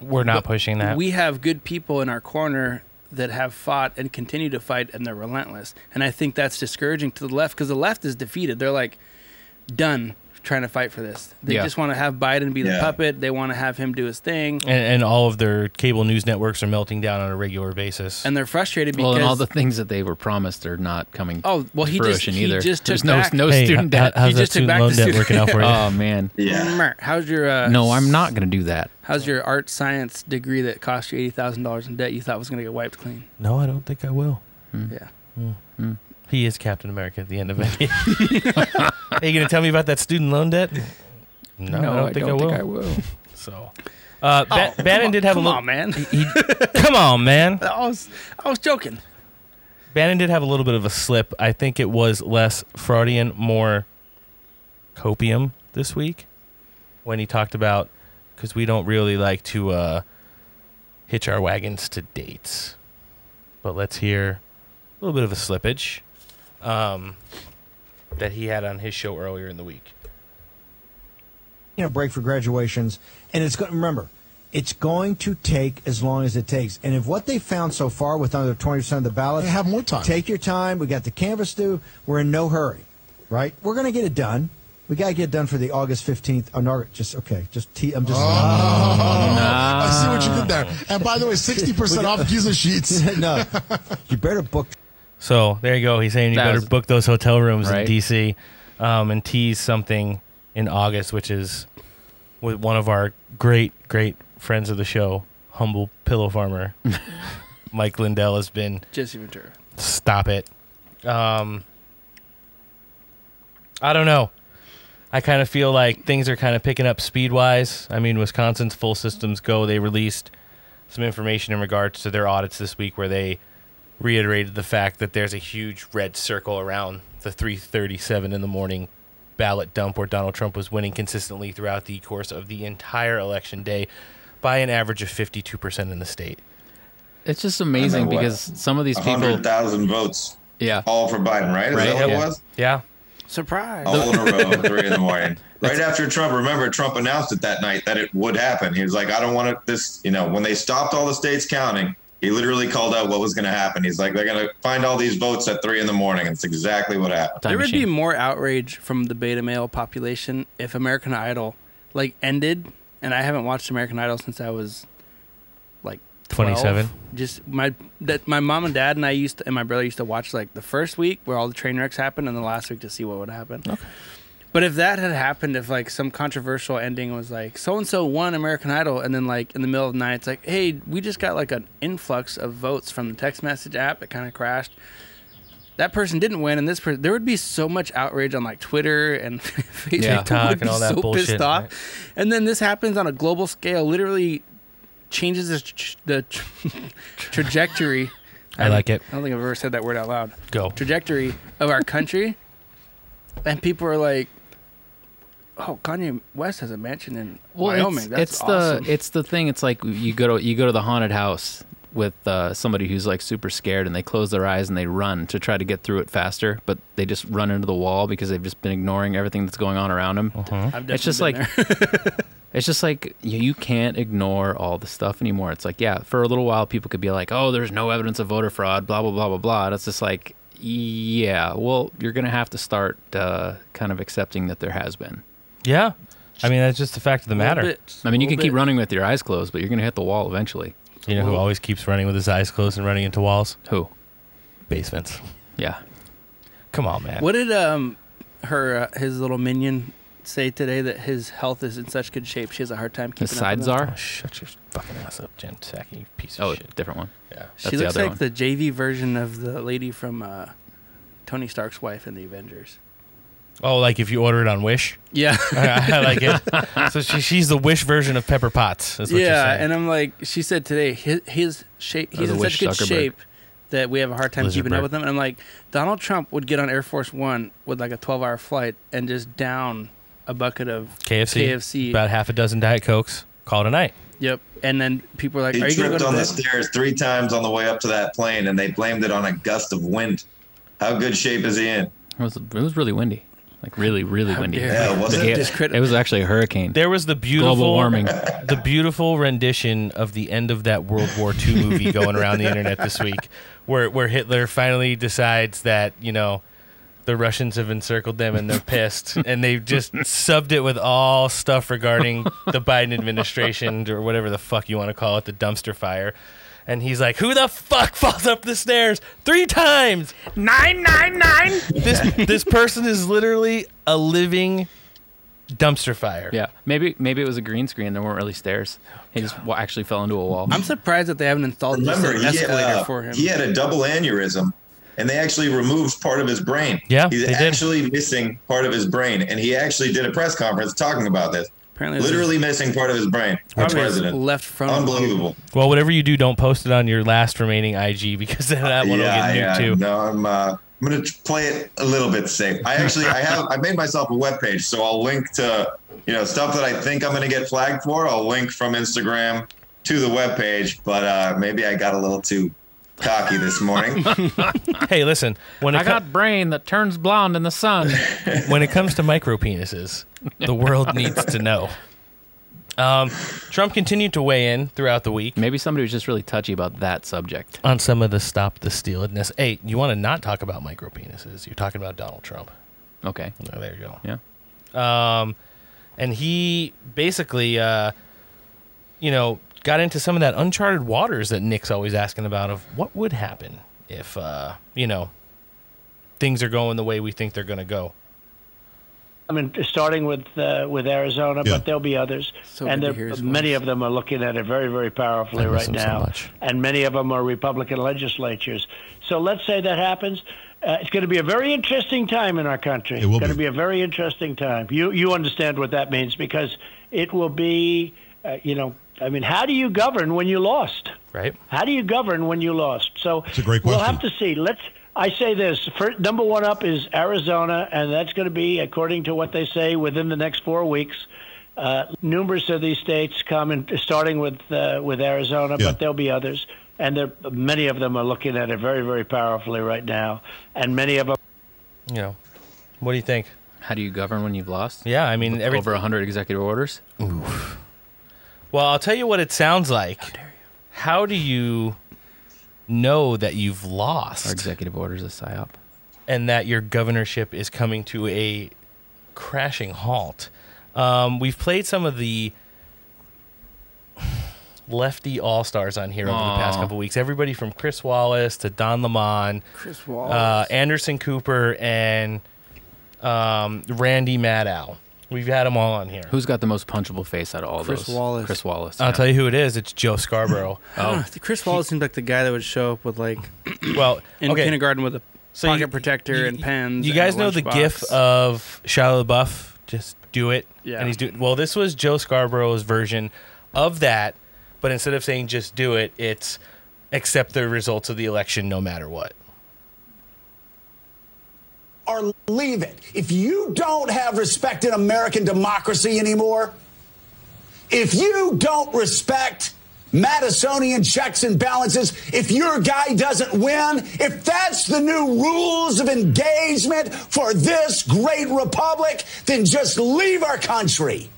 We're not pushing that. We have good people in our corner that have fought and continue to fight, and they're relentless. And I think that's discouraging to the left because the left is defeated. They're like done trying to fight for this. They Yeah. just want to have Biden be the Yeah. puppet. They want to have him do his thing. and, and all of their cable news networks are melting down on a regular basis. And they're frustrated because well, and all the things that they were promised are not coming. Oh, well, to he just- fruition he either. just took no back- no Hey, student how- debt. how's He that just took student back loan the debt working out for you? oh man, Mer, How's your uh, no, I'm not going to do that. How's your art science degree that cost you eighty thousand dollars in debt? You thought was going to get wiped clean? no, I don't think I will. Hmm. Yeah. Hmm. Hmm. He is Captain America at the end of it. (laughs) Are you going to tell me about that student loan debt? No, I don't, think, I will. (laughs) So, uh, ba- Oh, Bannon come did have on, a little. come on, man. He, come on, man. (laughs) I was I was joking. Bannon did have a little bit of a slip. I think it was less Freudian, more copium this week when he talked about because we don't really like to uh, hitch our wagons to dates. But let's hear a little bit of a slippage um, that he had on his show earlier in the week. you know, break for graduations, and it's going. Remember, it's going to take as long as it takes. And if what they found so far with under twenty percent of the ballots, They have more time. Take your time. We got the canvas due. We're in no hurry. right? We're going to get it done. We got to get it done for the August 15th. Oh, no, just, okay. Just, te- I'm just. Oh, I see what you did there. And by the way, 60% off Giza sheets. (laughs) no. You better book. So there you go. He's saying you That better was- book those hotel rooms Right. in DC um, and tease something in August, which is with one of our great, great friends of the show, humble pillow farmer, (laughs) Mike Lindell has been. Jesse Ventura. Stop it. Um, I don't know. I kind of feel like things are kind of picking up speed wise. I mean, Wisconsin's full systems go. They released some information in regards to their audits this week where they reiterated the fact that there's a huge red circle around the 337 in the morning ballot dump where Donald Trump was winning consistently throughout the course of the entire election day by an average of 52% in the state. It's just amazing And then what? because some of these people. 100,000 votes. Yeah. All for Biden, right? Is Right, that what yeah. it was? Yeah. Surprise. All in a row, (laughs) three in the morning. Right after Trump, remember, Trump announced it that night that it would happen. He was like, I don't want it, this, you know, when they stopped all the states counting, he literally called out what was going to happen. He's like, they're going to find all these votes at three in the morning. It's exactly what happened. there would be more outrage from the beta male population if American Idol like ended, and I haven't watched American Idol since I was like 12. 27? Just my that my mom and dad and I used to, and my brother used to watch like the first week where all the train wrecks happened, and the last week to see what would happen. Okay. But if that had happened, if like some controversial ending was like so and so won American Idol, and then like in the middle of the night, it's like, hey, we just got like an influx of votes from the text message app. It kind of crashed. That person didn't win, and this person, there would be so much outrage on like Twitter and (laughs) Facebook. Yeah. TikTok would and all that so bullshit, Pissed off. right? And then this happens on a global scale, literally changes the, the tr- (laughs) trajectory. I like it. I don't think I've ever said that word out loud. Go. Trajectory of our country. and people are like, oh, Kanye West has a mansion in Well, Wyoming. it's, That's it's awesome. the it's the thing. It's like you go to you go to the haunted house with uh, somebody who's like super scared, and they close their eyes and they run to try to get through it faster, but they just run into the wall because they've just been ignoring everything that's going on around them. I've It's just like (laughs) it's just like you, you can't ignore all the stuff anymore. It's like yeah, for a little while people could be like, oh, there's no evidence of voter fraud, blah blah blah blah blah. And it's just like yeah, well, you're gonna have to start uh, kind of accepting that there has been. Yeah. I mean, that's just the fact of the matter. bit, I mean, you can keep running with your eyes closed, but you're gonna hit the wall eventually. You know who always keeps running with his eyes closed and running into walls? Who? Basements. Yeah. Come on, man. What did um her uh, his little minion say today that his health is in such good shape she has a hard time keeping The up side with czar? Oh, shut your fucking ass up, Jen Psaki, you piece of Oh, shit. different one. Yeah. She That's the looks other like one. the JV version of the lady from uh, Tony Stark's wife in the Avengers. Oh, like if you order it on Wish? Yeah. (laughs) I, I like it. (laughs) So she, she's the Wish version of Pepper Potts. Is what yeah, and I'm like, she said today, his, his shape, he's the in Wish such good Zuckerberg. shape that we have a hard time Lizard keeping up with him. And I'm like, Donald Trump would get on Air Force One with like a 12 hour flight and just down a bucket of KFC. KFC. About half a dozen Diet Cokes. Call it a night. Yep. And then people are like, He are you going tripped go on to the stairs three times on the way up to that plane, and they blamed it on a gust of wind. How good shape is he in? It was it was really windy, like really really windy. Yeah, was The it? ga- Discredit- it was actually a hurricane. There was the beautiful Global warming. (laughs) the beautiful rendition of the end of that World War II movie going around the internet this week, where where Hitler finally decides that you know the Russians have encircled them and they're pissed, and they've just subbed it with all stuff regarding the Biden administration or whatever the fuck you want to call it, the dumpster fire. And he's like, "Who the fuck (laughs) falls up the stairs three times? Nine, nine, nine." This this person is literally a living dumpster fire. Yeah, maybe maybe it was a green screen. There weren't really stairs. He just wa- actually fell into a wall. I'm surprised that they haven't installed just Remember, an he had, uh, for him. he had a double aneurysm, and they actually removed part of his brain. Yeah, he's they did. actually missing part of his brain, and he actually did a press conference talking about this. Apparently, Literally missing part of his brain. The probably his president. left front. Unbelievable. Well, whatever you do, don't post it on your last remaining IG because then that one yeah, will get yeah. nuked too. No, I'm. Uh, I'm gonna play it a little bit safe. I actually, I have, I made myself a web page, so I'll link to, you know, stuff that I think I'm gonna get flagged for. I'll link from Instagram to the web page, but uh, maybe I got a little too cocky this morning. (laughs) Hey, listen, when it, I co- got brain that turns blonde in the sun. (laughs) when it comes to micro penises, the world needs to know. Um, Trump continued to weigh in throughout the week Maybe somebody was just really touchy about that subject. on some of the stop the stealedness. Hey, you want to not talk about micro penises? You're talking about Donald Trump. Okay. Oh, there you go. Yeah. Um, and he basically, uh, you know, got into some of that uncharted waters that Nick's always asking about of what would happen if, uh, you know, things are going the way we think they're going to go. I mean, starting with uh, with Arizona, Yeah. but there'll be others, So and there- many voice. of them are looking at it very, very powerfully right him so now, much. and many of them are Republican legislatures. So let's say that happens. Uh, it's going to be a very interesting time in our country. It will it's going be. to be a very interesting time. You you understand what that means because it will be, uh, you know, I mean, how do you govern when you lost? Right. How do you govern when you lost? So It's a great question. we'll have to see. Let's. I say this: first, number one up is Arizona, and that's going to be, according to what they say, within the next four weeks. Uh, numerous of these states come, in, starting with uh, with Arizona, Yeah. but there'll be others, and there, many of them are looking at it very, very powerfully right now, and many of them. You know, what do you think? How do you govern when you've lost? Yeah, I mean, With every- over 100 executive orders. Well, I'll tell you what it sounds like. How do you know that you've lost? Our executive orders a psyop. and that your governorship is coming to a crashing halt. Um, we've played some of the lefty all stars on here over the past couple weeks. Everybody from Chris Wallace to Don Lemon, Chris uh, Wallace. Anderson Cooper, and um, Randy Maddow. We've had them all on here. Who's got the most punchable face out of all Chris those? Wallace. Chris Wallace. I'll yeah. tell you who it is. It's Joe Scarborough. (laughs) Oh. Ah, I Chris Wallace seems like the guy that would show up with like (clears throat) well in okay. kindergarten with a So pocket you- protector you- and pens. You and a guys know the lunchbox. gif of Shia LaBeouf, just do it. Yeah. And he's doing well. This was Joe Scarborough's version of that, but instead of saying just do it, it's accept the results of the election no matter what. Or leave it. If you don't have respect in American democracy anymore, if you don't respect Madisonian checks and balances, if your guy doesn't win, if that's the new rules of engagement for this great republic, then just leave our country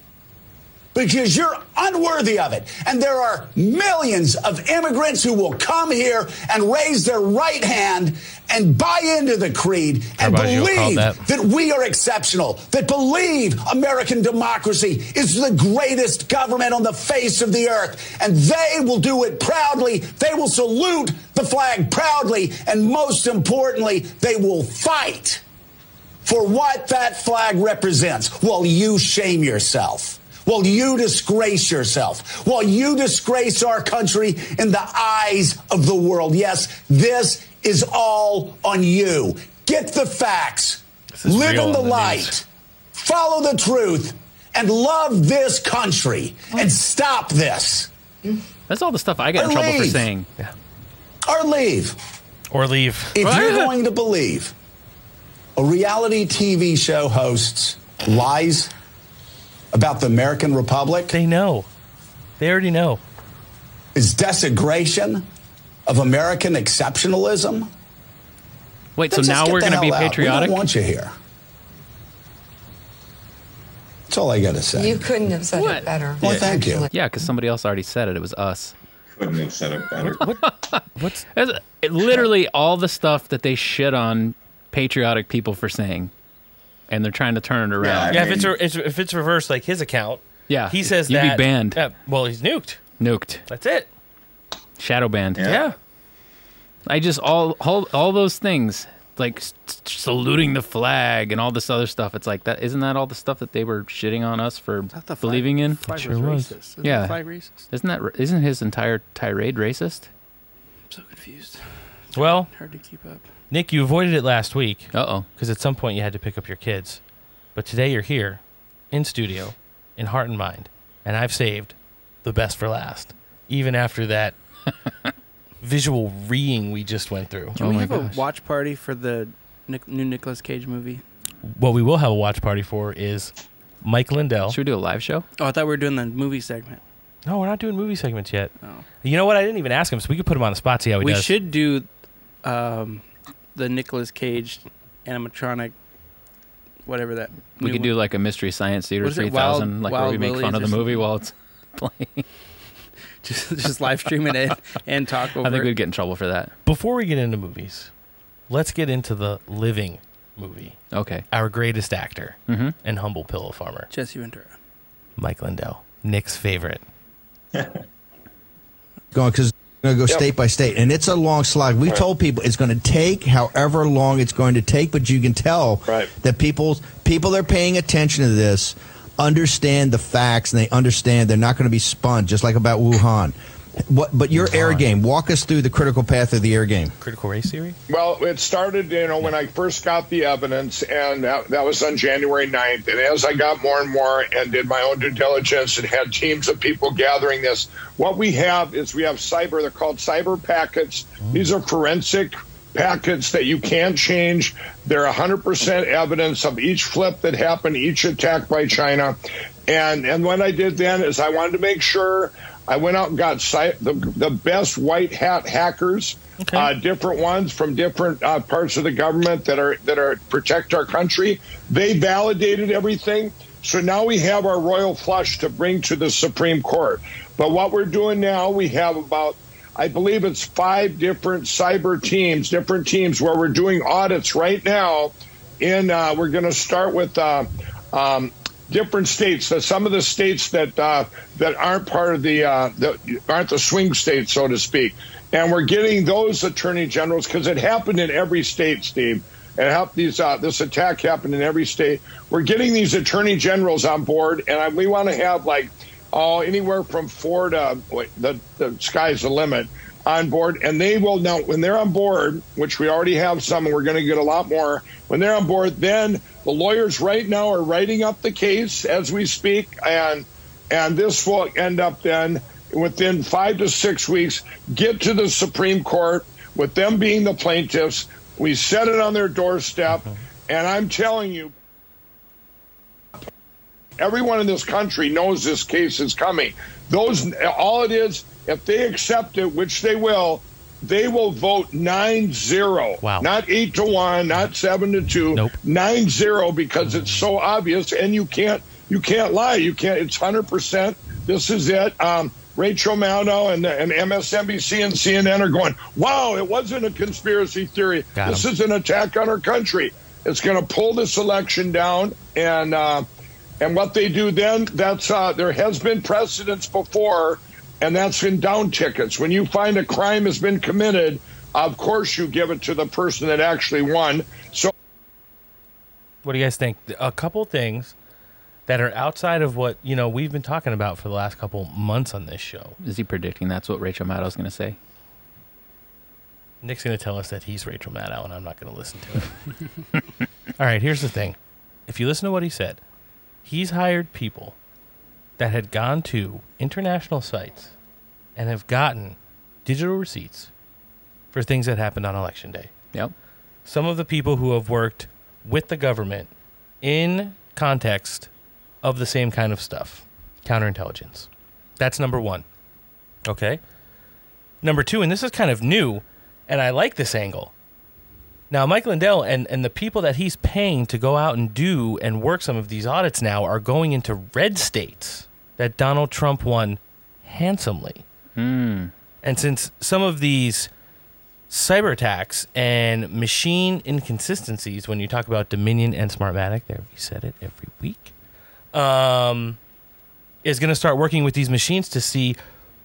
because you're unworthy of it. And there are millions of immigrants who will come here and raise their right hand and buy into the creed and believe that. that we are exceptional, that believe American democracy is the greatest government on the face of the earth. And they will do it proudly. They will salute the flag proudly. And most importantly, they will fight for what that flag represents while you shame yourself. While you disgrace yourself, while you disgrace our country in the eyes of the world. Yes, this is all on you. Get the facts, live in the the light, news. follow the truth, and love this country and stop this. That's all the stuff I get in Or trouble for leave. saying. Or leave. Or leave. If you're (laughs) going to believe a reality TV show hosts lies about the American Republic, They know. They already know. is desecration of American exceptionalism. Wait, then so now we're going to be hell out. patriotic? We don't want you here. That's all I got to say. You couldn't have said it better. Well, thank you. Yeah, because somebody else already said it. It was us. Couldn't have said it better. What's it- literally all the stuff that they shit on patriotic people for saying, and they're trying to turn it around. yeah, if it's, re- it's if it's reversed like his account, Yeah, he says you'd that be banned, Yeah, well, he's nuked. nuked, That's it. shadow banned. Yeah. I just all all all those things like s- s- saluting the flag and all this other stuff. It's like that. Isn't that all the stuff that they were shitting on us for the flag- believing in? flag It sure was. racist. Isn't yeah. flag racist? Isn't that? r- Isn't his entire tirade racist? I'm so confused. Well, Hard to keep up. Nick, you avoided it last week. Uh oh. Because at some point you had to pick up your kids. But today you're here, in studio, in heart and mind. And I've saved the best for last. Even after that (laughs) visual reeing we just went through. Can we have a watch party for the Nic- new Nicolas Cage movie? What we will have a watch party for is Mike Lindell. Should we do a live show? Oh, I thought we were doing the movie segment. No, we're not doing movie segments yet. Oh. You know what? I didn't even ask him, so we could put him on the spot, see how he does. we does. should do um, the Nicolas Cage animatronic, whatever that. We new could one- do like a mystery science theater What is it? three thousand, Wild- like where we make fun of or the movie while it's (laughs) playing. (laughs) just just live stream it and, (laughs) and talk over. I think it. we'd get in trouble for that. Before we get into movies, let's get into the living movie. Okay. Our greatest actor Mhm. and humble pillow farmer, Jesse Ventura. Mike Lindell, Nick's favorite. going because going to go Yep. state by state, and it's a long slog. We Right. told people it's going to take however long it's going to take, but you can tell that people people that are paying attention to this understand the facts and they understand they're not going to be spun, just like about Wuhan. What, but your air game, walk us through the critical path of the air game. Critical race theory. Well, it started, you know, when I first got the evidence, and that, that was on January 9th. And as I got more and more and did my own due diligence and had teams of people gathering this, what we have is we have cyber, they're called cyber packets. Oh. These are forensic packets that you can't change. They're 100% evidence of each flip that happened, each attack by China. And, and what I did then is I wanted to make sure I went out and got the, the best white hat hackers, uh, different ones from different uh, parts of the government that are that are protect our country. They validated everything, so now we have our royal flush to bring to the Supreme Court. But what we're doing now, we have about I believe it's five different cyber teams, different teams where we're doing audits right now. In uh, we're going to start with uh, um, different states. So some of the states that uh, that aren't part of the, uh, aren't the swing states, so to speak. And we're getting those attorney generals because it happened in every state, Steve. And help these uh, this attack happened in every state. We're getting these attorney generals on board, and I, we want to have like oh anywhere from four to wait, the the sky's the limit on board, and they will now when they're on board, which we already have some, and we're going to get a lot more. When they're on board, then the lawyers right now are writing up the case as we speak, and and this will end up then within five to six weeks get to the Supreme Court with them being the plaintiffs. We set it on their doorstep, and I'm telling you, everyone in this country knows this case is coming. Those all it is, if they accept it, which they will, they will vote 9-0. Wow. Not 8 to 1, not 7 to 2. Nope. 9-0 because it's so obvious and you can't you can't lie. You can't it's 100%. This is it. Um Rachel Maddow and, and MSNBC and CNN are going, wow, it wasn't a conspiracy theory. Got this 'em. is an attack on our country. It's going to pull this election down. And uh, and what they do then, that's uh, there has been precedents before, and that's in down tickets. When you find a crime has been committed, of course you give it to the person that actually won. So What do you guys think? A couple things that are outside of what you know we've been talking about for the last couple months on this show. Is he predicting that's what Rachel Maddow's going to say? Nick's going to tell us that he's Rachel Maddow, and I'm not going to listen to it. (laughs) All right, here's the thing. If you listen to what he said, he's hired people that had gone to international sites and have gotten digital receipts for things that happened on election day. Yep. Some of the people who have worked with the government in context of the same kind of stuff counterintelligence. That's number one. Okay. Number two, and this is kind of new, and I like this angle. Now, Mike Lindell and, and the people that he's paying to go out and do and work some of these audits now are going into red states that Donald Trump won handsomely. Hmm. And since some of these cyber attacks and machine inconsistencies, when you talk about Dominion and Smartmatic, there we said it every week, um, is going to start working with these machines to see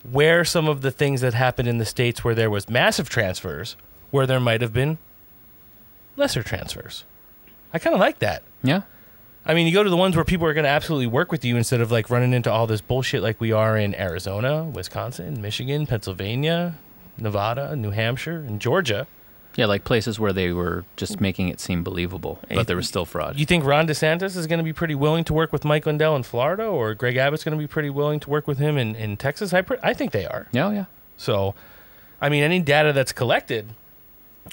where some of the things that happened in the states where there was massive transfers, where there might have been lesser transfers. I kind of like that. Yeah. I mean, you go to the ones where people are going to absolutely work with you instead of like running into all this bullshit like we are in Arizona, Wisconsin, Michigan, Pennsylvania, Nevada, New Hampshire, and Georgia. Yeah, like places where they were just making it seem believable, but there was still fraud. You think Ron DeSantis is going to be pretty willing to work with Mike Lindell in Florida, or Greg Abbott's going to be pretty willing to work with him in, in Texas? I, pre- I think they are. Yeah, oh, yeah. So, I mean, any data that's collected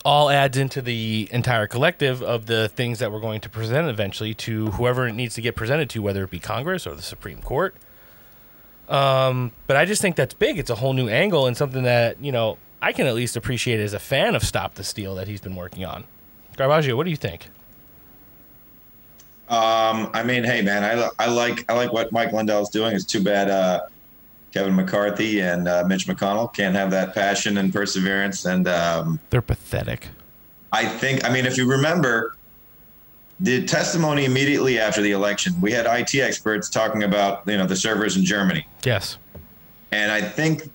all adds into the entire collective of the things that we're going to present eventually to whoever it needs to get presented to, whether it be Congress or the Supreme Court. Um, but I just think that's big. It's a whole new angle and something that, you know, I can at least appreciate as a fan of Stop the Steal that he's been working on. Garbaggio, what do you think? Um, I mean, hey man, I, I like I like what Mike Lindell's doing. It's too bad uh, Kevin McCarthy and uh, Mitch McConnell can't have that passion and perseverance. And um, They're pathetic. I think, I mean, if you remember, the testimony immediately after the election, we had IT experts talking about you know the servers in Germany. Yes. And I think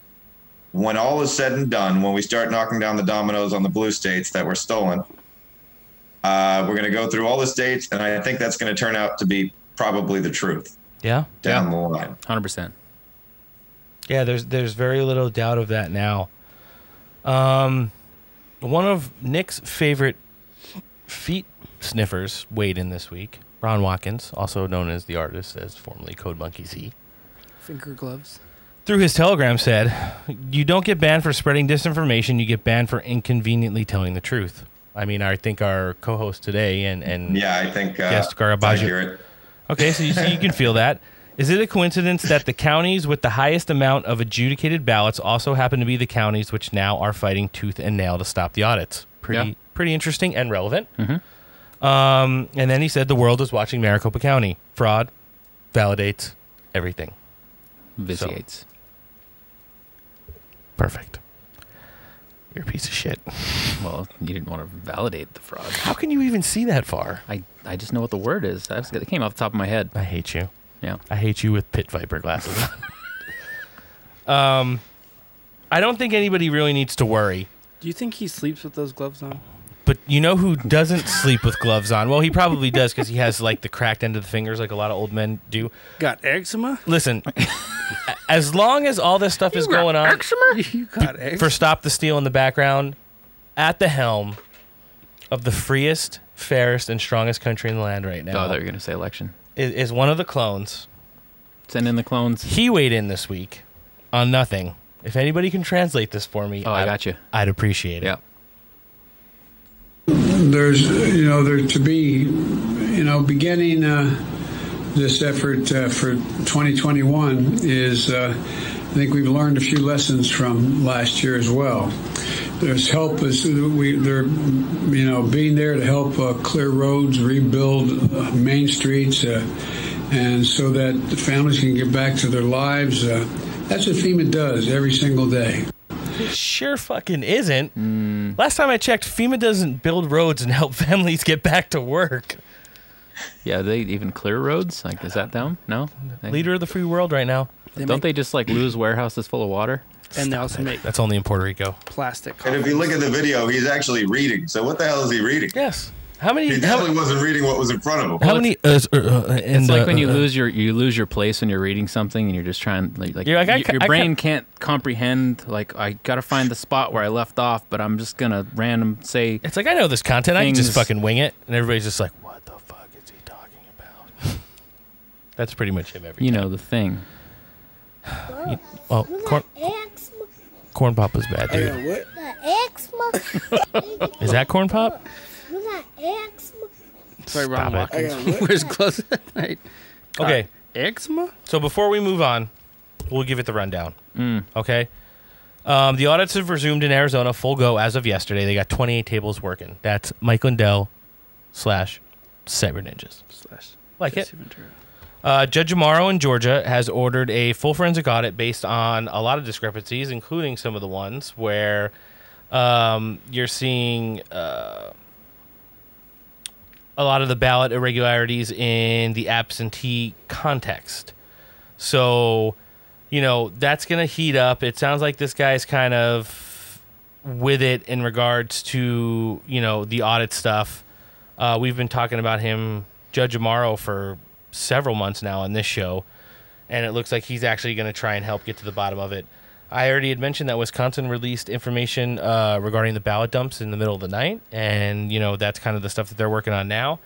when all is said and done, when we start knocking down the dominoes on the blue states that were stolen, uh, we're going to go through all the states, and I think that's going to turn out to be probably the truth Yeah. down the line. Hundred percent. Yeah, there's there's very little doubt of that now. Um, one of Nick's favorite feet sniffers weighed in this week. Ron Watkins, also known as the artist as formerly Code Monkey Z, Finger gloves. through his telegram said, "You don't get banned for spreading disinformation. You get banned for inconveniently telling the truth." I mean, I think our co-host today and and Yeah, I think uh, guest it's Garbaggio. Okay, so you, so you can feel that. Is it a coincidence that the counties with the highest amount of adjudicated ballots also happen to be the counties which now are fighting tooth and nail to stop the audits? Pretty, Yeah. pretty interesting and relevant. Um, and then he said the world is watching Maricopa County. Fraud validates everything. Vitiates. Perfect. You're a piece of shit. (laughs) Well, you didn't want to validate the fraud. How can you even see that far? I, I just know what the word is. I just, it came off the top of my head. I hate you. Yeah. I hate you with pit viper glasses. (laughs) um, I don't think anybody really needs to worry. Do you think he sleeps with those gloves on? But you know who doesn't sleep with gloves on? Well, he probably does because he has like the cracked end of the fingers, like a lot of old men do. Got eczema? Listen, as long as all this stuff is going on (laughs) You got eczema? for Stop the Steal in the background, at the helm of the freest, fairest, and strongest country in the land right now Oh, they were going to say election. Is, is one of the clones. Send in the clones. He weighed in this week on nothing. If anybody can translate this for me, Oh, I got you. I'd appreciate it. Yeah. There's, you know, there to be, you know, beginning uh, this effort uh, for 2021 is, uh, I think we've learned a few lessons from last year as well. There's help is we they're, you know, being there to help uh, clear roads, rebuild uh, main streets, uh, and so that the families can get back to their lives. Uh, that's what FEMA does every single day. It sure fucking isn't. Last time I checked, FEMA doesn't build roads and help (laughs) families get back to work. Yeah, they even clear roads? Like, is that them? No? Leader of the free world right now. They Don't make- they just like lose warehouses full of water? And they also make That's only in Puerto Rico. plastic. And if you look at the video, he's actually reading. So what the hell is he reading? Yes. How many? He How, definitely wasn't reading what was in front of him. how many? Uh, uh, uh, and, It's like uh, when you uh, lose your you lose your place when you're reading something and you're just trying like, like, You're like, I y- ca- your I ca- brain can't comprehend like I gotta find the spot where I left off, but I'm just gonna random say It's like I know this content. I can just fucking wing it, and everybody's just like, "What the fuck is he talking about?" (laughs) That's pretty much him every you time. know the thing. Well, corn, corn pop was bad, dude. got what? The eczema. Is that corn pop? You got eczema. Sorry, Stop Ron it. Watkins. Wears gloves at night. Okay, Eczema? so before we move on, we'll give it the rundown. Okay. Um, the audits have resumed in Arizona, full go as of yesterday. They got 28 tables working. That's Mike Lindell slash Cyber Ninjas. Slash. Like it. Jesse Ventura. Uh, Judge Amero in Georgia has ordered a full forensic audit based on a lot of discrepancies, including some of the ones where um, you're seeing uh, a lot of the ballot irregularities in the absentee context. So, you know, that's going to heat up. It sounds like this guy's kind of with it in regards to, you know, the audit stuff. Uh, we've been talking about him, Judge Amero, for several months now on this show, and it looks like he's actually going to try and help get to the bottom of it. I already had mentioned that Wisconsin released information uh, regarding the ballot dumps in the middle of the night, and you know that's kind of the stuff that they're working on now.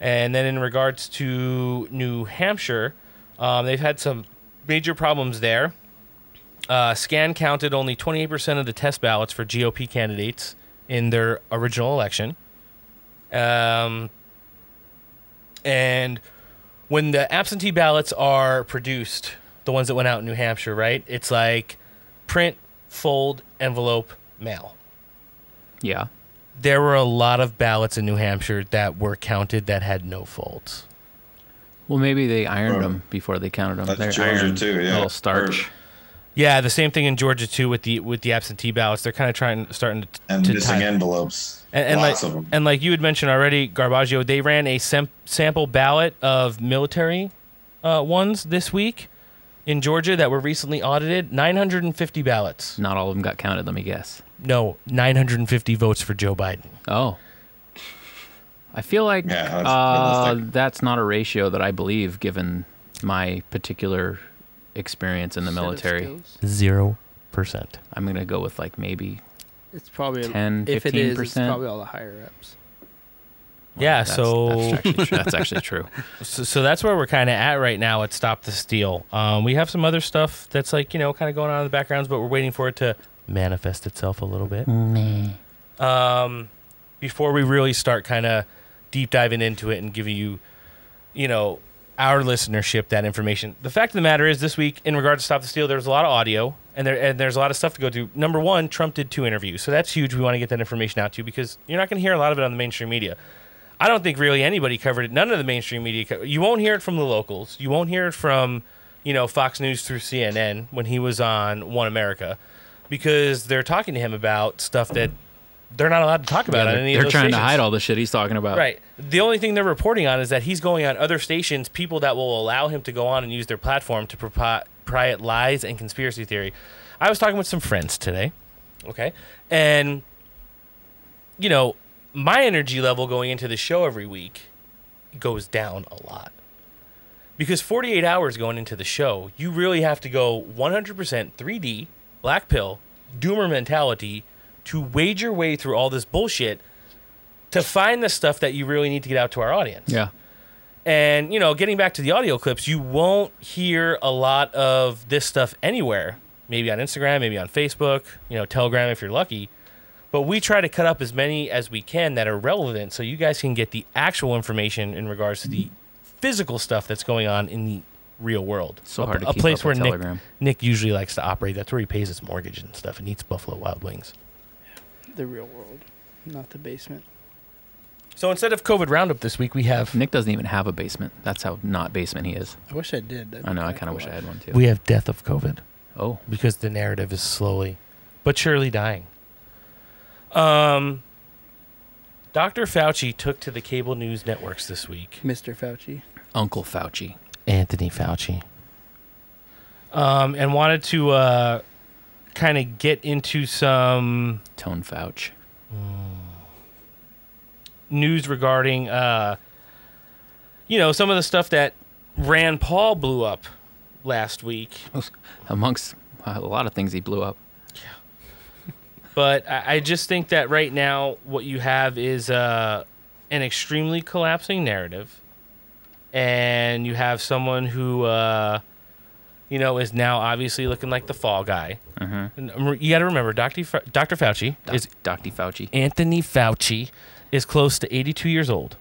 And then in regards to New Hampshire, um, they've had some major problems there. Uh, Scan counted only 28% of the test ballots for GOP candidates in their original election. Um, and when the absentee ballots are produced, the ones that went out in New Hampshire, right? It's like print, fold, envelope, mail. Yeah. There were a lot of ballots in New Hampshire that were counted that had no folds. Well, maybe they ironed them before they counted them. That's They're Georgia too, a yeah. little starch. Yeah, the same thing in Georgia too with the with the absentee ballots. They're kind of trying starting to And to missing tie- envelopes. And, and like and like you had mentioned already, Garbaggio, they ran a sem- sample ballot of military uh, ones this week in Georgia that were recently audited. 950 ballots. Not all of them got counted. Let me guess. No, 950 votes for Joe Biden. Oh. I feel like Yeah, that's uh, that's not a ratio that I believe, given my particular experience in the Set military. Zero percent. I'm gonna go with like maybe It's probably 10, if it is, it's 15%. probably all the higher ups. Yeah, that's- so that's actually, true. (laughs) that's actually true. So, so that's where we're kind of at right now at Stop the Steal. Um, we have some other stuff that's like you know kind of going on in the backgrounds, but we're waiting for it to manifest itself a little bit. Um, before we really start kind of deep diving into it and giving you, you know, our listenership that information. The fact of the matter is, this week in regard to Stop the Steal, there's a lot of audio and there and there's a lot of stuff to go through. Number one, Trump did two interviews, so that's huge. We want to get that information out to you because you're not going to hear a lot of it on the mainstream media. I don't think really anybody covered it. None of the mainstream media. Co- you won't hear it from the locals. You won't hear it from, you know, Fox News through CNN when he was on One America, because they're talking to him about stuff that they're not allowed to talk about Yeah, on they're any they're trying to hide all the shit he's talking about. Right. The only thing they're reporting on is that he's going on other stations, people that will allow him to go on and use their platform to propi- pry lies and conspiracy theory. I was talking with some friends today, okay, and you know, my energy level going into the show every week goes down a lot because 48 hours going into the show, you really have to go 100% 3D, black pill, doomer mentality to wade your way through all this bullshit to find the stuff that you really need to get out to our audience. Yeah. And, you know, getting back to the audio clips, you won't hear a lot of this stuff anywhere. Maybe on Instagram, maybe on Facebook, you know, Telegram if you're lucky. But we try to cut up as many as we can that are relevant so you guys can get the actual information in regards to the physical stuff that's going on in the real world. So a, hard to a keep place up where with Nick, Telegram. Nick usually likes to operate. That's where he pays his mortgage and stuff and eats Buffalo Wild Wings. The real world, not the basement. So instead of COVID Roundup this week, we have Nick doesn't even have a basement. That's how not basement he is. I wish I did. That'd I know. be I kinda cool. wish I had one too. we have death of COVID. Oh. because the narrative is slowly but surely dying. Um, Dr. Fauci took to the cable news networks this week. Mr. Fauci. Uncle Fauci. Anthony Fauci. Um, and wanted to uh, kind of get into some Tone Fauci. News regarding, uh, you know, some of the stuff that Rand Paul blew up last week. Amongst a lot of things he blew up. Yeah. (laughs) But I, I just think that right now, what you have is uh, an extremely collapsing narrative, and you have someone who, uh, you know, is now obviously looking like the fall guy. Mhm. And, um, You got to remember, Dr. Fa- Dr. Fauci Doc- is Dr. Fauci. Anthony Fauci is close to 82 years old.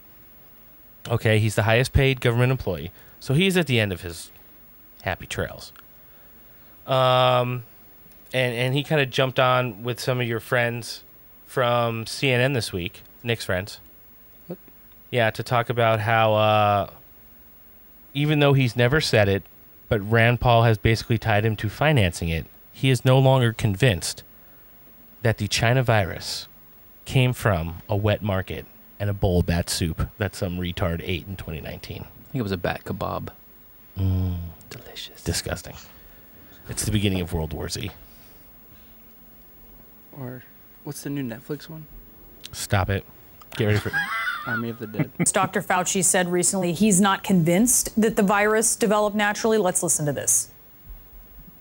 Okay, he's the highest paid government employee, so he's at the end of his happy trails. Um, and and he kind of jumped on with some of your friends from CNN this week, Nick's friends. What? Yeah, to talk about how uh, even though he's never said it, but Rand Paul has basically tied him to financing it. He is no longer convinced that the China virus came from a wet market and a bowl of bat soup that some retard ate in 2019. I think it was a bat kebab. Mm, Delicious. disgusting. It's the beginning of World War Z. Or what's the new Netflix one? Stop it. Get ready for (laughs) Army of the Dead. (laughs) Dr. Fauci said recently he's not convinced that the virus developed naturally. Let's listen to this.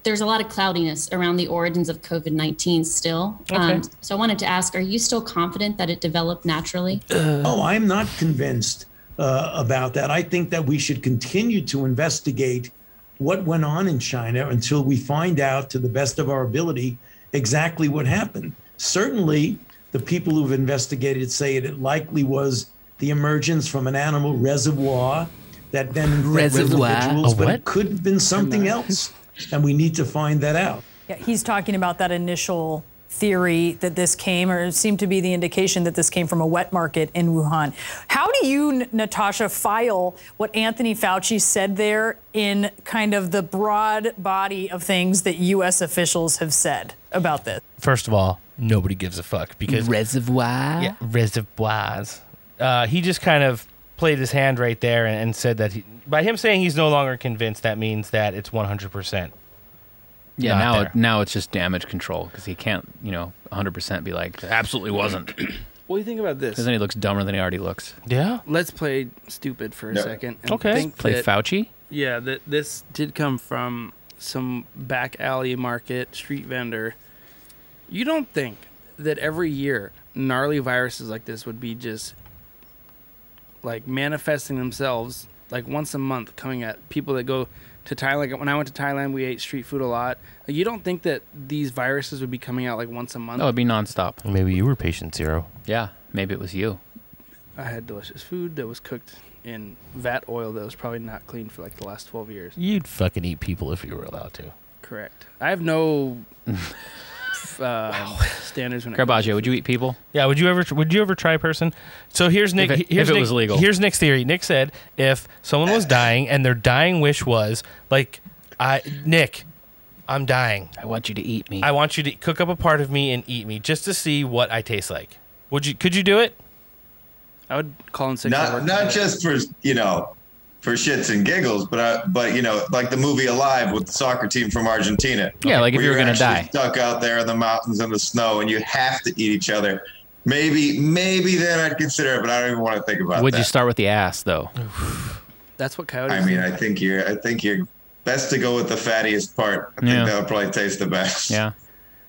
There's a lot of cloudiness around the origins of COVID 19 still. Um, so I wanted to ask are you still confident that it developed naturally? oh, I'm not convinced uh, about that. I think that we should continue to investigate what went on in China until we find out, to the best of our ability, exactly what happened. Certainly, the people who've investigated say it likely was the emergence from an animal reservoir that then infected Reservoir? individuals, A but what? it could have been something else, and we need to find that out. Yeah, he's talking about that initial theory that this came, or seemed to be the indication that this came from a wet market in Wuhan. How do you, N- Natasha, file what Anthony Fauci said there in kind of the broad body of things that U.S. officials have said about this? First of all, nobody gives a fuck because reservoir. Yeah, reservoirs. Uh, he just kind of played his hand right there and, and said that he, by him saying he's no longer convinced, that means that it's 100%. Yeah, now it, now it's just damage control because he can't, you know, 100% be like, absolutely wasn't. (clears throat) What do you think about this? Because then he looks dumber than he already looks. Yeah. Let's play stupid for a Yeah. second. Okay. think Play that- Fauci? Yeah, that this did come from some back alley market street vendor. You don't think that every year gnarly viruses like this would be just like manifesting themselves like once a month coming at people that go to Thailand. Like when I went to Thailand, we ate street food a lot. Like, you don't think that these viruses would be coming out like once a month? No, it'd be nonstop. Maybe you were patient zero. Yeah, maybe it was you. I had delicious food that was cooked in vat oil that was probably not cleaned for like the last 12 years. You'd fucking eat people if you were allowed to. Correct. I have no (laughs) uh, standards when it comes Garbaggio, would you eat people? Yeah, would you ever would you ever try a person? So here's Nick. If it- here's if it Nick- was legal. Here's Nick's theory. Nick said if someone was dying and their dying wish was like, I Nick, I'm dying. I want you to eat me. I want you to cook up a part of me and eat me just to see what I taste like. Would you? Could you do it? I would call in sick. Not not just for you know for shits and giggles, but uh, but you know like the movie Alive with the soccer team from Argentina. Yeah, like if you were you're gonna actually die. stuck out there in the mountains in the snow, and you have to eat each other. Maybe maybe then I'd consider it, but I don't even want to think about it. Would that. you start with the ass, though? (sighs) That's what coyotes. I mean. I think you're I think you're best to go with the fattiest part. I Yeah. think that would probably taste the best. Yeah.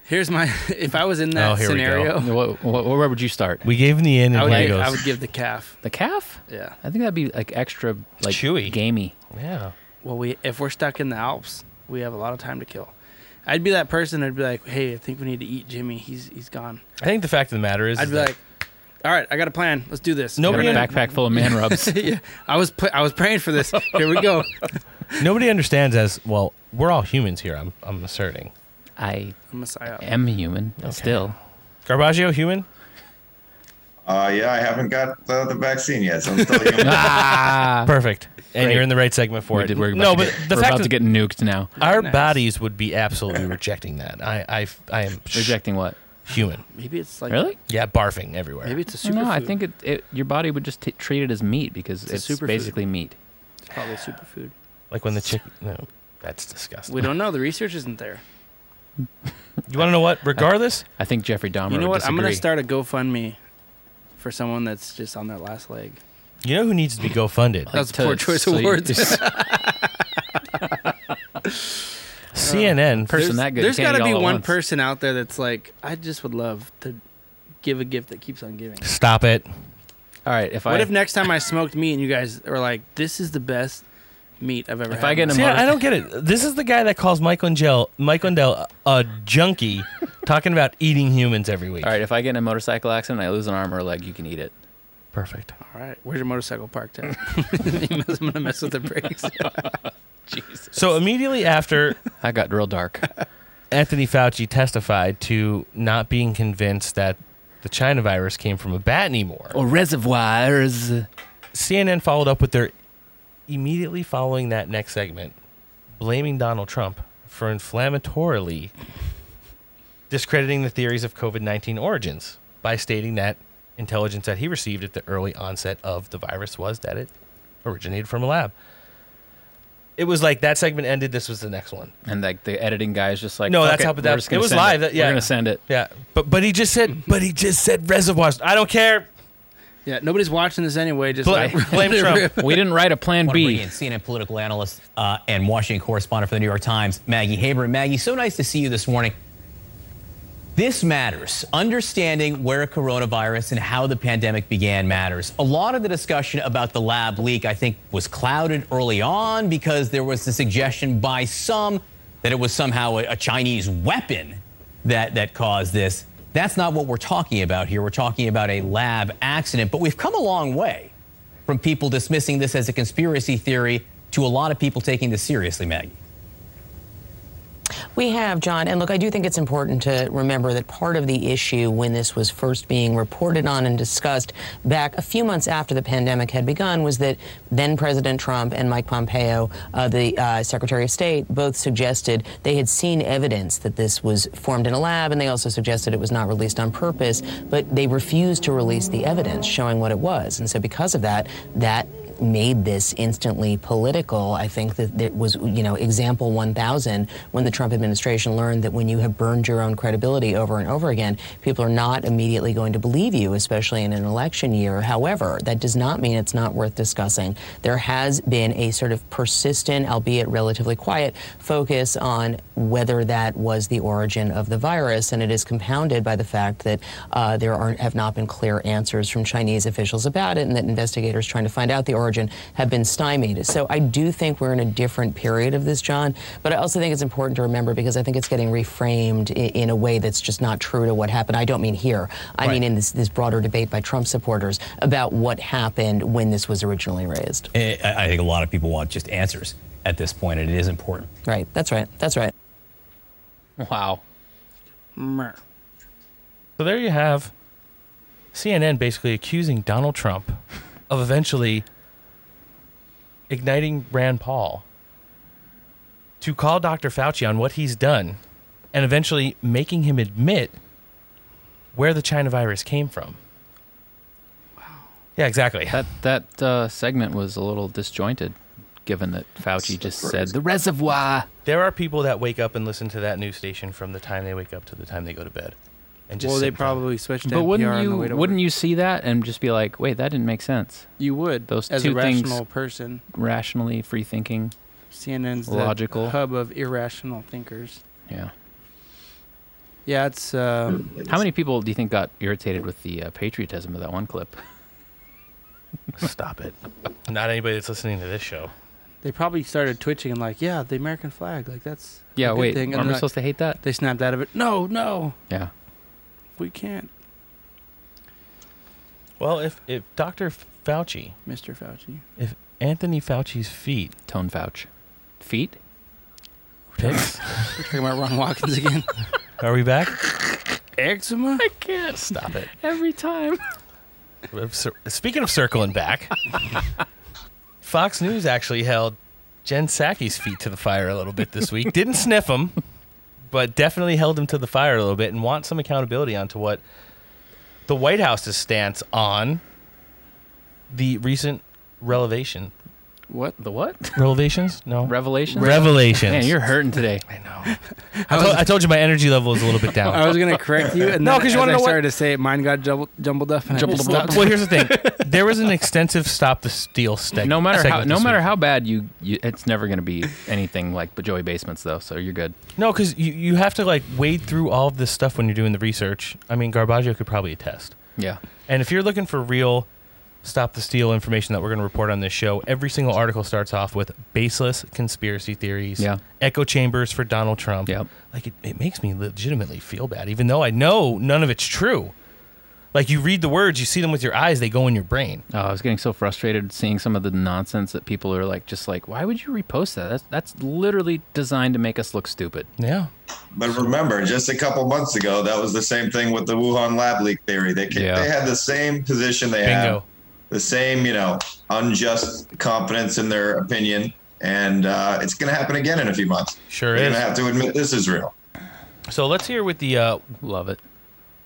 Here's my. (laughs) If I was in that Oh, here we go. scenario, (laughs) What, what, where would you start? We gave him the in I and would, he give, goes. I would give the calf. The calf? Yeah. I think that'd be like extra, like Chewy. gamey. yeah. Well, we if we're stuck in the Alps, we have a lot of time to kill. I'd be that person. I'd be like, hey, I think we need to eat Jimmy. He's he's gone. I think the fact of the matter is, I'd is be that like, all right, I got a plan. Let's do this. Nobody Got a in- backpack full of man (laughs) rubs. yeah, I was pl- I was praying for this. Here we go. nobody understands as well. We're all humans here. I'm I'm asserting. I I'm Messiah. am human, still. Garbaggio, human. Uh, yeah, I haven't got uh, the vaccine yet, so I'm still human. Ah, (laughs) (laughs) Perfect. And Great. you're in the right segment for we it. did, we're about no, to but get, the we're fact about of, to get nuked now. our Nice. bodies would be absolutely rejecting that. I I I am sh- Rejecting what? human. Maybe it's like Really? Yeah, barfing everywhere. Maybe it's a superfood. No, I think it, it your body would just t- treat it as meat because It's it's, superfood. basically meat. it's probably a superfood. like when the chicken. No, that's disgusting. We don't know. The research isn't there. You want to know what? Regardless, I think Jeffrey Dahmer You know would what? I'm gonna start a GoFundMe for someone that's just on their last leg. you know who needs to be go funded. That's to- poor choice so of you- words. CNN. person there's that good there's can't got to be one once. person out there that's like, I just would love to give a gift that keeps on giving. Stop it. All right, if What I if next time I smoked meat and you guys are like, this is the best meat I've ever If had? I get in a See, motor- I I don't get it. This is the guy that calls Mike Lindell, Mike Lindell a junkie, (laughs) talking about eating humans every week. all right, if I get in a motorcycle accident, and I lose an arm or a leg, you can eat it. Perfect. All right, where's your motorcycle parked at? (laughs) (laughs) I'm gonna mess with the brakes. Jesus, So immediately after I got real dark. Anthony Fauci testified to not being convinced that the China virus came from a bat anymore, or reservoirs. CNN followed up with their immediately following that next segment, blaming Donald Trump for inflammatorily discrediting the theories of COVID 19 origins by stating that intelligence that he received at the early onset of the virus was that it originated from a lab. It was like that segment ended. This was the next one. And like the editing guy is just like, no, "Fuck that's it, how. we're That, it was live. That, yeah, We're gonna send it. Yeah, but but he just said. But he just said reservoirs. I don't care. Yeah, nobody's watching this anyway. Just Bla- like, (laughs) blame (laughs) Trump. We didn't write a plan Want B. in CNN political analyst uh, and Washington correspondent for the New York Times, Maggie Haberman. Maggie, so nice to see you this morning. This matters. Understanding where coronavirus and how the pandemic began matters. A lot of the discussion about the lab leak, I think, was clouded early on because there was the suggestion by some that it was somehow a, a Chinese weapon that, that caused this. That's not what we're talking about here. We're talking about a lab accident. But we've come a long way from people dismissing this as a conspiracy theory to a lot of people taking this seriously, Maggie. We have, John. And look, I do think it's important to remember that part of the issue when this was first being reported on and discussed back a few months after the pandemic had begun was that then President Trump and Mike Pompeo, uh, the uh, Secretary of State, both suggested they had seen evidence that this was formed in a lab, and they also suggested it was not released on purpose, but they refused to release the evidence showing what it was. And so, because of that, that made this instantly political. I think that it was, you know, example 1000 when the Trump administration learned that when you have burned your own credibility over and over again, people are not immediately going to believe you, especially in an election year. However, that does not mean it's not worth discussing. There has been a sort of persistent, albeit relatively quiet, focus on whether that was the origin of the virus, and it is compounded by the fact that uh, there are, have not been clear answers from Chinese officials about it, and that investigators trying to find out the origin have been stymied. So I do think we're in a different period of this, John, but I also think it's important to remember because I think it's getting reframed in, in a way that's just not true to what happened. I don't mean here. I Right. mean in this, this broader debate by Trump supporters about what happened when this was originally raised. Eh, I I think a lot of people want just answers at this point, and it is important. Right. That's right. That's right. Wow. So there you have CNN basically accusing Donald Trump of eventually igniting Rand Paul to call Dr. Fauci on what he's done and eventually making him admit where the China virus came from. Wow. Yeah, exactly. That that uh, segment was a little disjointed, given that Fauci just said the reservoir. There are people that wake up and listen to that news station from the time they wake up to the time they go to bed. And just well, they sit down. probably switched to But NPR wouldn't on the you way to wouldn't work. you see that and just be like, wait, that didn't make sense? You would, Those as two a things, rational person. rationally free thinking. CNN's the logical. hub of irrational thinkers. Yeah. Yeah, it's. Uh, How many people do you think got irritated with the uh, patriotism of that one clip? (laughs) Stop it. (laughs) Not anybody that's listening to this show. They probably started twitching and like, yeah, the American flag, like that's a Yeah, good wait, thing. And aren't we they're like- supposed to hate that? They snapped out of it. No, no, Yeah. We can't, Well, if, if Dr. Fauci, Mr. Fauci. if Anthony Fauci's feet, Tone Fauci, feet, picks, (laughs) We're talking about Ron Watkins again. (laughs) are we back? Eczema. I can't Stop it. every time. Speaking of circling back, Fox News actually held Jen Psaki's feet to the fire a little bit this week. Didn't sniff him, but definitely held him to the fire a little bit and want some accountability onto what the White House's stance on the recent revelation. What? The what? (laughs) Revelations? No. Revelations. Revelations. Man, you're hurting today. I know. (laughs) I, told, I told you my energy level is a little bit down. I was gonna correct you, and No, because you as wanna I know what- to say it, mine got jumbled, jumbled up. And Jumbled stopped. up. well, here's the thing. (laughs) There was an extensive stop the steal steg- No matter how no matter week. how bad you, you it's never going to be anything like Joey Basements though. So you're good. No, because you, you have to like wade through all of this stuff when you're doing the research. I mean, Garbaggio could probably attest. Yeah. And if you're looking for real stop the steal information that we're going to report on this show, every single article starts off with baseless conspiracy theories, Yeah. echo chambers for Donald Trump. Yep. Like it, it makes me legitimately feel bad, even though I know none of it's true. Like you read the words, you see them with your eyes, they go in your brain. Oh, I was getting so frustrated seeing some of the nonsense that people are like, just like, why would you repost that? That's that's literally designed to make us look stupid. Yeah. But remember, just a couple months ago, that was the same thing with the Wuhan lab leak theory. They ca- Yeah. they had the same position they Bingo. have, the same you know unjust confidence in their opinion, and uh, it's going to happen again in a few months. Sure They're is. going to have to admit this is real. So let's hear what the uh, Love it.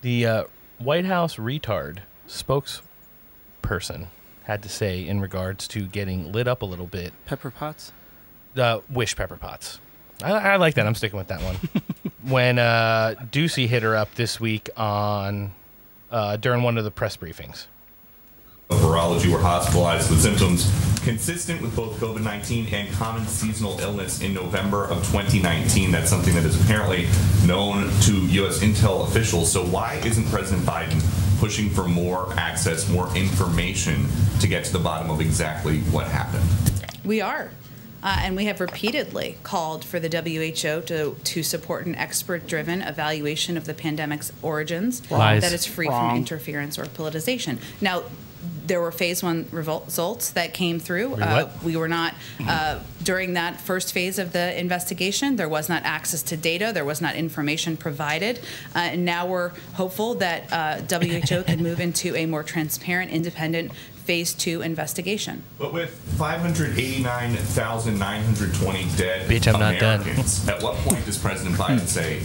the uh, White House retard spokesperson had to say in regards to getting lit up a little bit. Pepper pots. The wish pepper pots. I, I like that. I'm sticking with that one. (laughs) when uh, Doocy hit her up this week on uh, during one of the press briefings. Virology were hospitalized with symptoms consistent with both COVID 19 and common seasonal illness in November of 2019. That's something that is apparently known to U.S. intel officials. So, why isn't President Biden pushing for more access, more information to get to the bottom of exactly what happened? We are. Uh, and we have repeatedly called for the WHO to, to support an expert driven evaluation of the pandemic's origins Lies. that is free Wrong. from interference or politicization. Now, there were phase one revol- results that came through. Wait, Uh, what? we were not uh, during that first phase of the investigation, there was not access to data, there was not information provided. Uh, and now we're hopeful that uh, WHO can move into a more transparent, independent phase two investigation. But with 589,920 dead Bitch, I'm not done. Americans, at what point does President Biden say,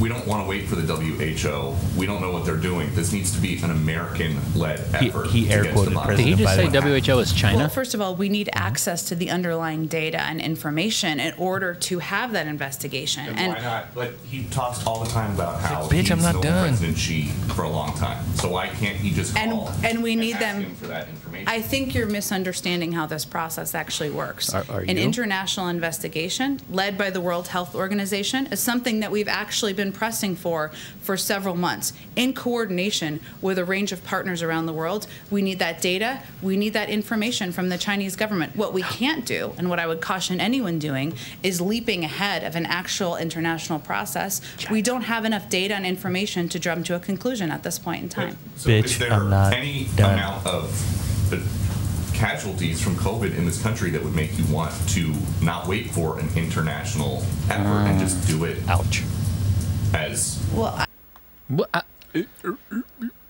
we don't want to wait for the WHO. We don't know what they're doing. This needs to be an American-led He- effort. he to air quoted the bottom President Did he just say WHO is China? Well, first of all, we need access to the underlying data and information in order to have that investigation. And why not? But he talks all the time about how Bitch, he's I'm not known done. President Xi for a long time. So why can't he just and call and and we and need ask them him for that information? I think you're misunderstanding how this process actually works. Are- are An you? international investigation led by the World Health Organization is something that we've actually been pressing for for several months in coordination with a range of partners around the world. We need that data, we need that information from the Chinese government. What we can't do, and what I would caution anyone doing, is leaping ahead of an actual international process. We don't have enough data and information to drum to a conclusion at this point in time. So is there I'm not any done. amount of uh, casualties from COVID in this country that would make you want to not wait for an international effort and just do it? Ouch. As Well, I- What- uh,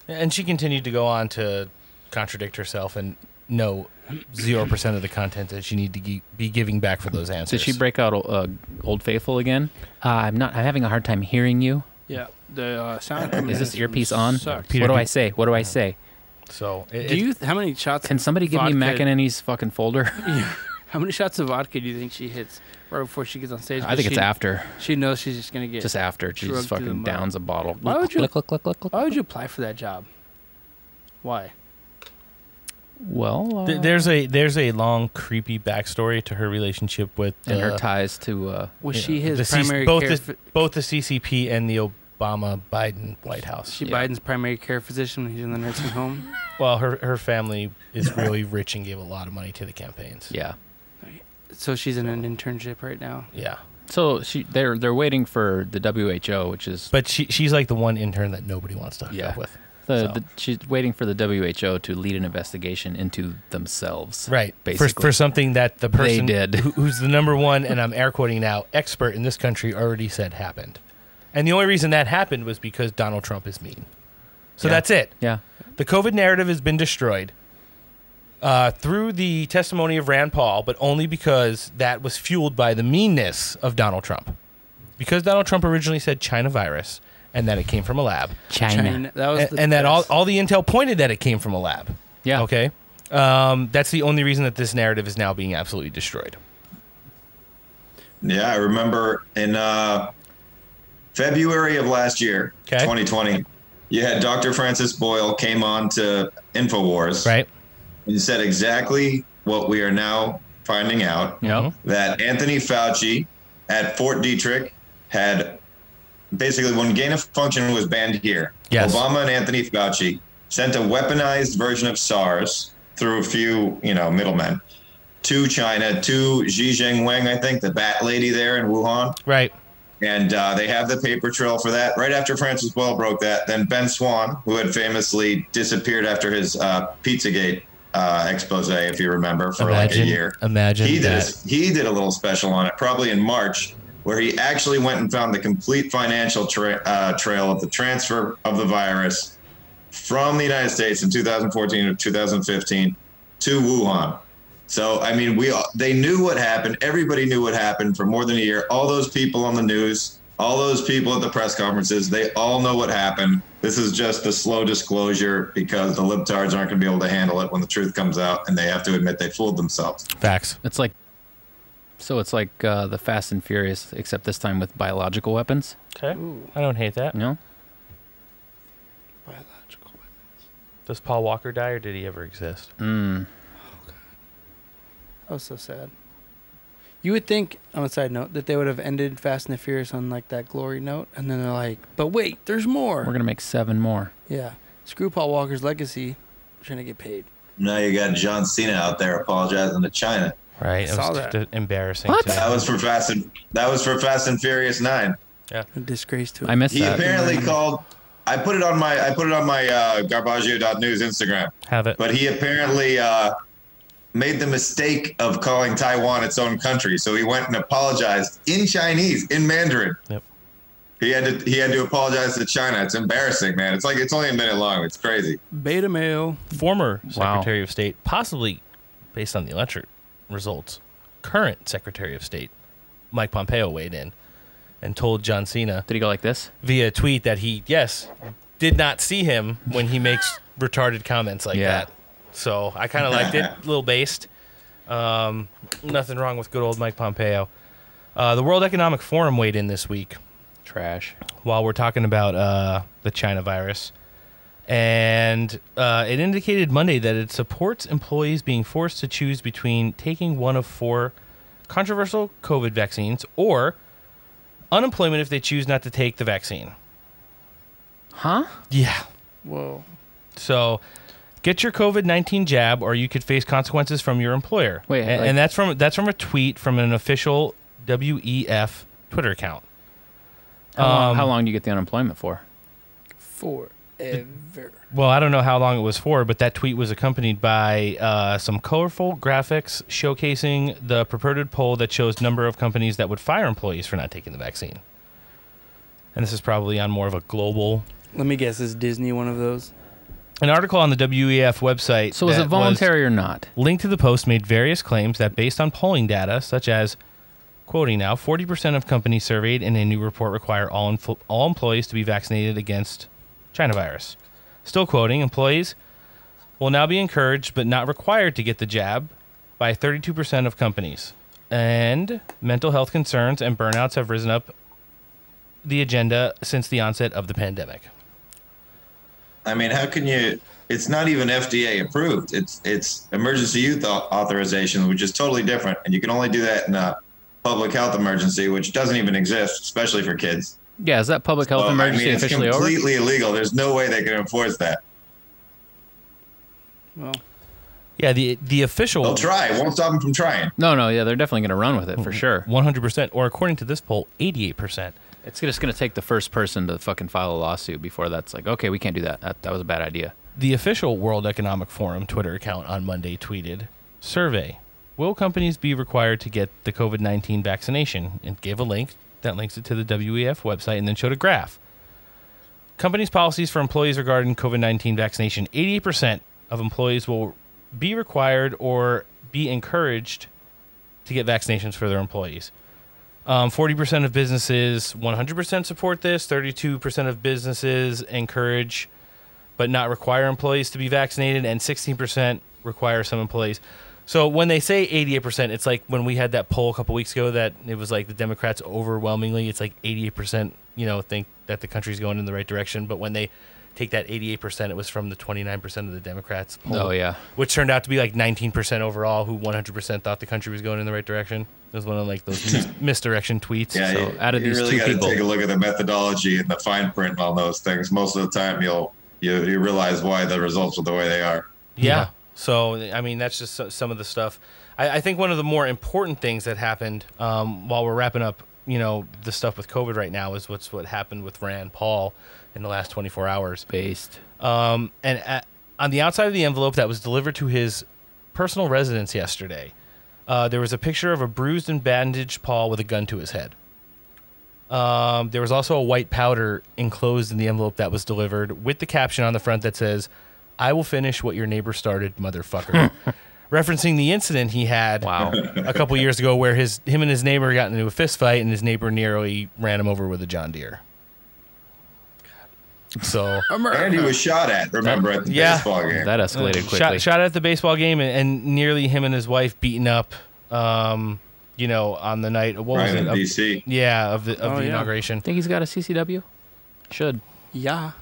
And she continued to go on to contradict herself and know zero percent of the content that she need to gi- be giving back for those answers. Did she break out uh, Old Faithful again? Uh, I'm not. I'm having a hard time hearing you. Yeah, the uh, sound. Is this earpiece on? Sucks. Peter, what do do- I say? What do I say? So it, Do you? How many shots? Can somebody give me vodka- McEnany's fucking folder? (laughs) How many shots of vodka do you think she hits right before she gets on stage? I think it's after. She knows she's just gonna get Just after. She just drugged to the fucking downs a bottle. Why would you? Click, click, click, click, click. Why would you apply for that job? Why? Well, uh, Th- there's a there's a long creepy backstory to her relationship with and her uh, ties to. Uh, Was she know, his the C- primary both the, ph- both the CCP and the Obama Biden White House. she yeah. Biden's primary care physician when he's in the nursing home. (laughs) Well, her her family is really rich and gave a lot of money to the campaigns. yeah. So she's in an internship right now. Yeah. So she they're they're waiting for the WHO, which is But she she's like the one intern that nobody wants to hook Yeah. up with. the, so. the she's waiting for the WHO to lead an investigation into themselves. Right. Basically. for something that the They person did. who- who's the number one, and I'm air quoting now, expert in this country already said happened. And the only reason that happened was because Donald Trump is mean. So Yeah. that's it. Yeah. The COVID narrative has been destroyed uh, through the testimony of Rand Paul, but only because that was fueled by the meanness of Donald Trump. Because Donald Trump originally said China virus and that it came from a lab. China. That was And, and that all, all the intel pointed that it came from a lab. Yeah. Okay. Um, that's the only reason that this narrative is now being absolutely destroyed. Yeah, I remember in uh, February of last year, Okay. 2020, you had Dr. Francis Boyle came on to Infowars. Right. And said exactly what we are now finding out Yeah. Uh-huh. that Anthony Fauci at Fort Detrick had basically when gain of function was banned here. Yes. Obama and Anthony Fauci sent a weaponized version of SARS through a few, you know, middlemen to China, to Xi Jinping, I think, the bat lady there in Wuhan. Right. And uh, they have the paper trail for that. Right after Francis Boyle broke that, then Ben Swann, who had famously disappeared after his uh, Pizzagate uh, expose, if you remember, for like a year. imagine he did that. A, he did a little special on it, probably in March, where he actually went and found the complete financial tra- uh, trail of the transfer of the virus from the United States in 2014 to 2015 to Wuhan. So I mean, we they knew what happened. Everybody knew what happened for more than a year. All those people on the news, all those people at the press conferences, they all know what happened. This is just the slow disclosure because the libtards aren't going to be able to handle it when the truth comes out, and they have to admit they fooled themselves. Facts. It's like. So it's like uh, the Fast and Furious, except this time with biological weapons. Okay. Ooh. I don't hate that. No. Biological. Weapons. Does Paul Walker die or did he ever exist? Mm. That was so sad. You would think, on a side note, that they would have ended Fast and the Furious on like that glory note, and then they're like, "But wait, there's more." We're gonna make seven more. Yeah, screw Paul Walker's legacy. We're trying to get paid. Now you got John Cena out there apologizing to China. Right. I It saw was that. just embarrassing. What? too. That was for Fast and that was for Fast and Furious Nine. Yeah, A disgrace to it. I missed that. He that. apparently called. I put it on my I put it on my uh, Garbaggio.news Instagram. Have it. But he apparently uh, made the mistake of calling Taiwan its own country. So he went and apologized in Chinese, in Mandarin. Yep. He had to he had to apologize to China. It's embarrassing, man. It's like it's only a minute long. It's crazy. Beta male. Former Secretary of State, possibly based on the election results, current Secretary of State, Mike Pompeo weighed in and told John Cena. Did he go like this? Via tweet that he, yes, did not see him when he makes retarded comments like Yeah. that. So I kind of liked it, a (laughs) little based. Um, nothing wrong with good old Mike Pompeo. Uh, the World Economic Forum weighed in this week. Trash. While we're talking about uh, the China virus. And uh, it indicated Monday that it supports employees being forced to choose between taking one of four controversial COVID vaccines or unemployment if they choose not to take the vaccine. Huh? Yeah. Whoa. So get your COVID nineteen jab, or you could face consequences from your employer. Wait, and, like- and that's from that's from a tweet from an official WEF Twitter account. How, long, Um, how long do you get the unemployment for? Forever. Well, I don't know how long it was for, but that tweet was accompanied by uh, some colorful graphics showcasing the purported poll that shows number of companies that would fire employees for not taking the vaccine. And this is probably on more of a global. Let me guess. Is Disney one of those? An article on the WEF website. So is it voluntary or not? Linked to the post made various claims that, based on polling data, such as, quoting now, 40% of companies surveyed in a new report require all, infl- all employees to be vaccinated against China virus. Still quoting, employees will now be encouraged but not required to get the jab by 32% of companies. And mental health concerns and burnouts have risen up the agenda since the onset of the pandemic. I mean, how can you? It's not even FDA approved. It's it's emergency use authorization, which is totally different, and you can only do that in a public health emergency, which doesn't even exist, especially for kids. Yeah, is that public health So, emergency I mean, it's officially over? completely illegal. There's no way they can enforce that. Well, Yeah, the the official. They'll try. It won't stop them from trying. No, no, yeah, they're definitely going to run with it for mm-hmm. sure. 100%, or according to this poll, 88%. It's just going to take the first person to fucking file a lawsuit before that's like, okay, we can't do that. That, that was a bad idea. The official World Economic Forum Twitter account on Monday tweeted Survey Will companies be required to get the COVID 19 vaccination? And gave a link that links it to the WEF website and then showed a graph. Companies' policies for employees regarding COVID 19 vaccination 88% of employees will be required or be encouraged to get vaccinations for their employees. Um, 40% of businesses 100% support this, 32% of businesses encourage but not require employees to be vaccinated, and 16% require some employees. So when they say 88%, it's like when we had that poll a couple weeks ago that it was like the Democrats overwhelmingly, it's like 88%, you know, think that the country's going in the right direction. But when they take that 88%, it was from the 29% of the Democrats. poll, Oh, yeah. Which turned out to be like 19% overall who 100% thought the country was going in the right direction. It was one of like those mis- (laughs) misdirection tweets. Yeah, so you, you really got to take a look at the methodology and the fine print on those things. Most of the time, you'll you, you realize why the results are the way they are. Yeah. So I mean, that's just some of the stuff. I, I think one of the more important things that happened um, while we're wrapping up, you know, the stuff with COVID right now is what's what happened with Rand Paul in the last 24 hours. Based. Um, and at, on the outside of the envelope that was delivered to his personal residence yesterday, uh, there was a picture of a bruised and bandaged Paul with a gun to his head. Um, there was also a white powder enclosed in the envelope that was delivered with the caption on the front that says, I will finish what your neighbor started, motherfucker. (laughs) Referencing the incident he had a couple years ago where his him and his neighbor got into a fist fight and his neighbor nearly ran him over with a John Deere. So And he was shot at, remember, at the yeah. baseball game. That escalated quickly. Shot, shot at the baseball game and, and nearly him and his wife beaten up. Um, you know, on the night. What was it? in Of- DC. Yeah, of the of Oh, the yeah. inauguration. Think he's got a CCW? Should. Yeah.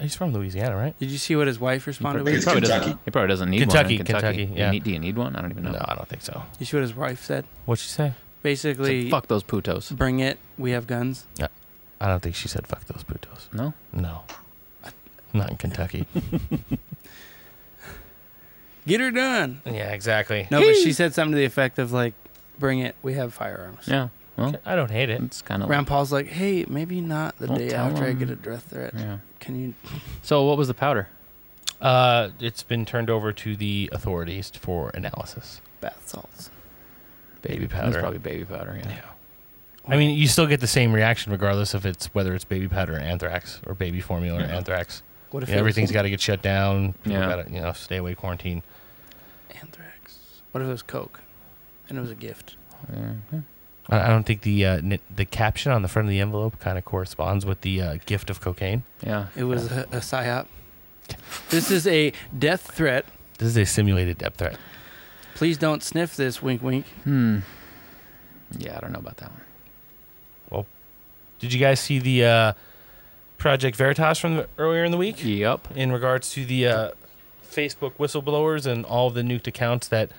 He's from Louisiana, right? Did you see what his wife responded He with? probably doesn't. He probably doesn't need Kentucky, one. in Kentucky. Kentucky, You yeah. need- do you need one? I don't even know. No, I don't think so. You see what his wife said? What'd she say? Basically, Said, "Fuck those putos." Bring it. We have guns. Yeah. I don't think she said fuck those putos. No? No. Not in Kentucky. (laughs) Get her done. yeah, exactly. No, but she said something to the effect of like, "Bring it. We have firearms." Yeah. Well, I don't hate it. It's kind of. Rand Paul's like, "Hey, maybe not the Don't day tell after I get a death threat. Yeah. Can you?" (laughs) So what was the powder? Uh, it's been turned over to the authorities for analysis. Bath salts. Baby It's powder. probably baby powder. Yeah. I mean, you still get the same reaction regardless if it's whether it's baby powder or anthrax or baby formula or Yeah. anthrax. What if Yeah, it everything's got to get shut down. People Yeah. got to you know stay away quarantine. Anthrax. What if it was Coke, and it was a gift? I I don't think the uh, n- the caption on the front of the envelope kind of corresponds with the uh, gift of cocaine. Yeah. It was a, a psyop. This is a death threat. This is a simulated death threat. Please don't sniff this. Wink, wink. Hmm. Yeah, I don't know about that one. Well, did you guys see the uh, Project Veritas from the, earlier in the week? Yep. In regards to the uh, Facebook whistleblowers and all the nuked accounts that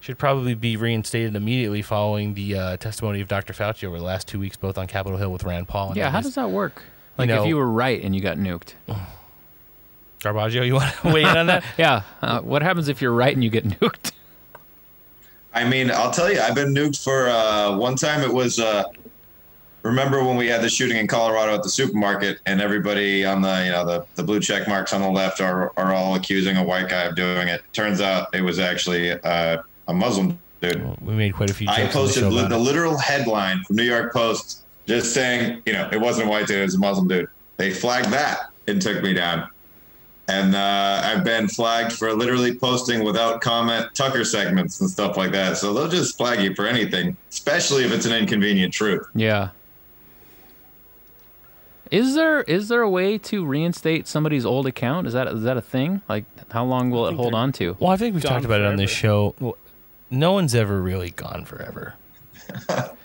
should probably be reinstated immediately following the uh, testimony of Dr. Fauci over the last two weeks, both on Capitol Hill with Rand Paul. And Yeah, how others. does that work? Like know- if you were right and you got nuked. (sighs) Garbaggio, you want to (laughs) weigh in on that? (laughs) yeah. Uh, what happens if you're right and you get nuked? I mean, I'll tell you, I've been nuked for uh, one time. It was uh, remember when we had the shooting in Colorado at the supermarket, and everybody on the you know the, the blue check marks on the left are are all accusing a white guy of doing it. Turns out it was actually uh, a Muslim dude. We made quite a few. I the posted show li- the literal headline from New York Post, just saying, you know, it wasn't a white dude, it was a Muslim dude. They flagged that and took me down. And uh, I've been flagged for literally posting without comment Tucker segments and stuff like that. So they'll just flag you for anything, especially if it's an inconvenient truth. Yeah. Is there is there a way to reinstate somebody's old account? Is that is that a thing? Like how long will it hold on to? Well, I think we've talked about it on this show. Well, No one's ever really gone forever. (laughs)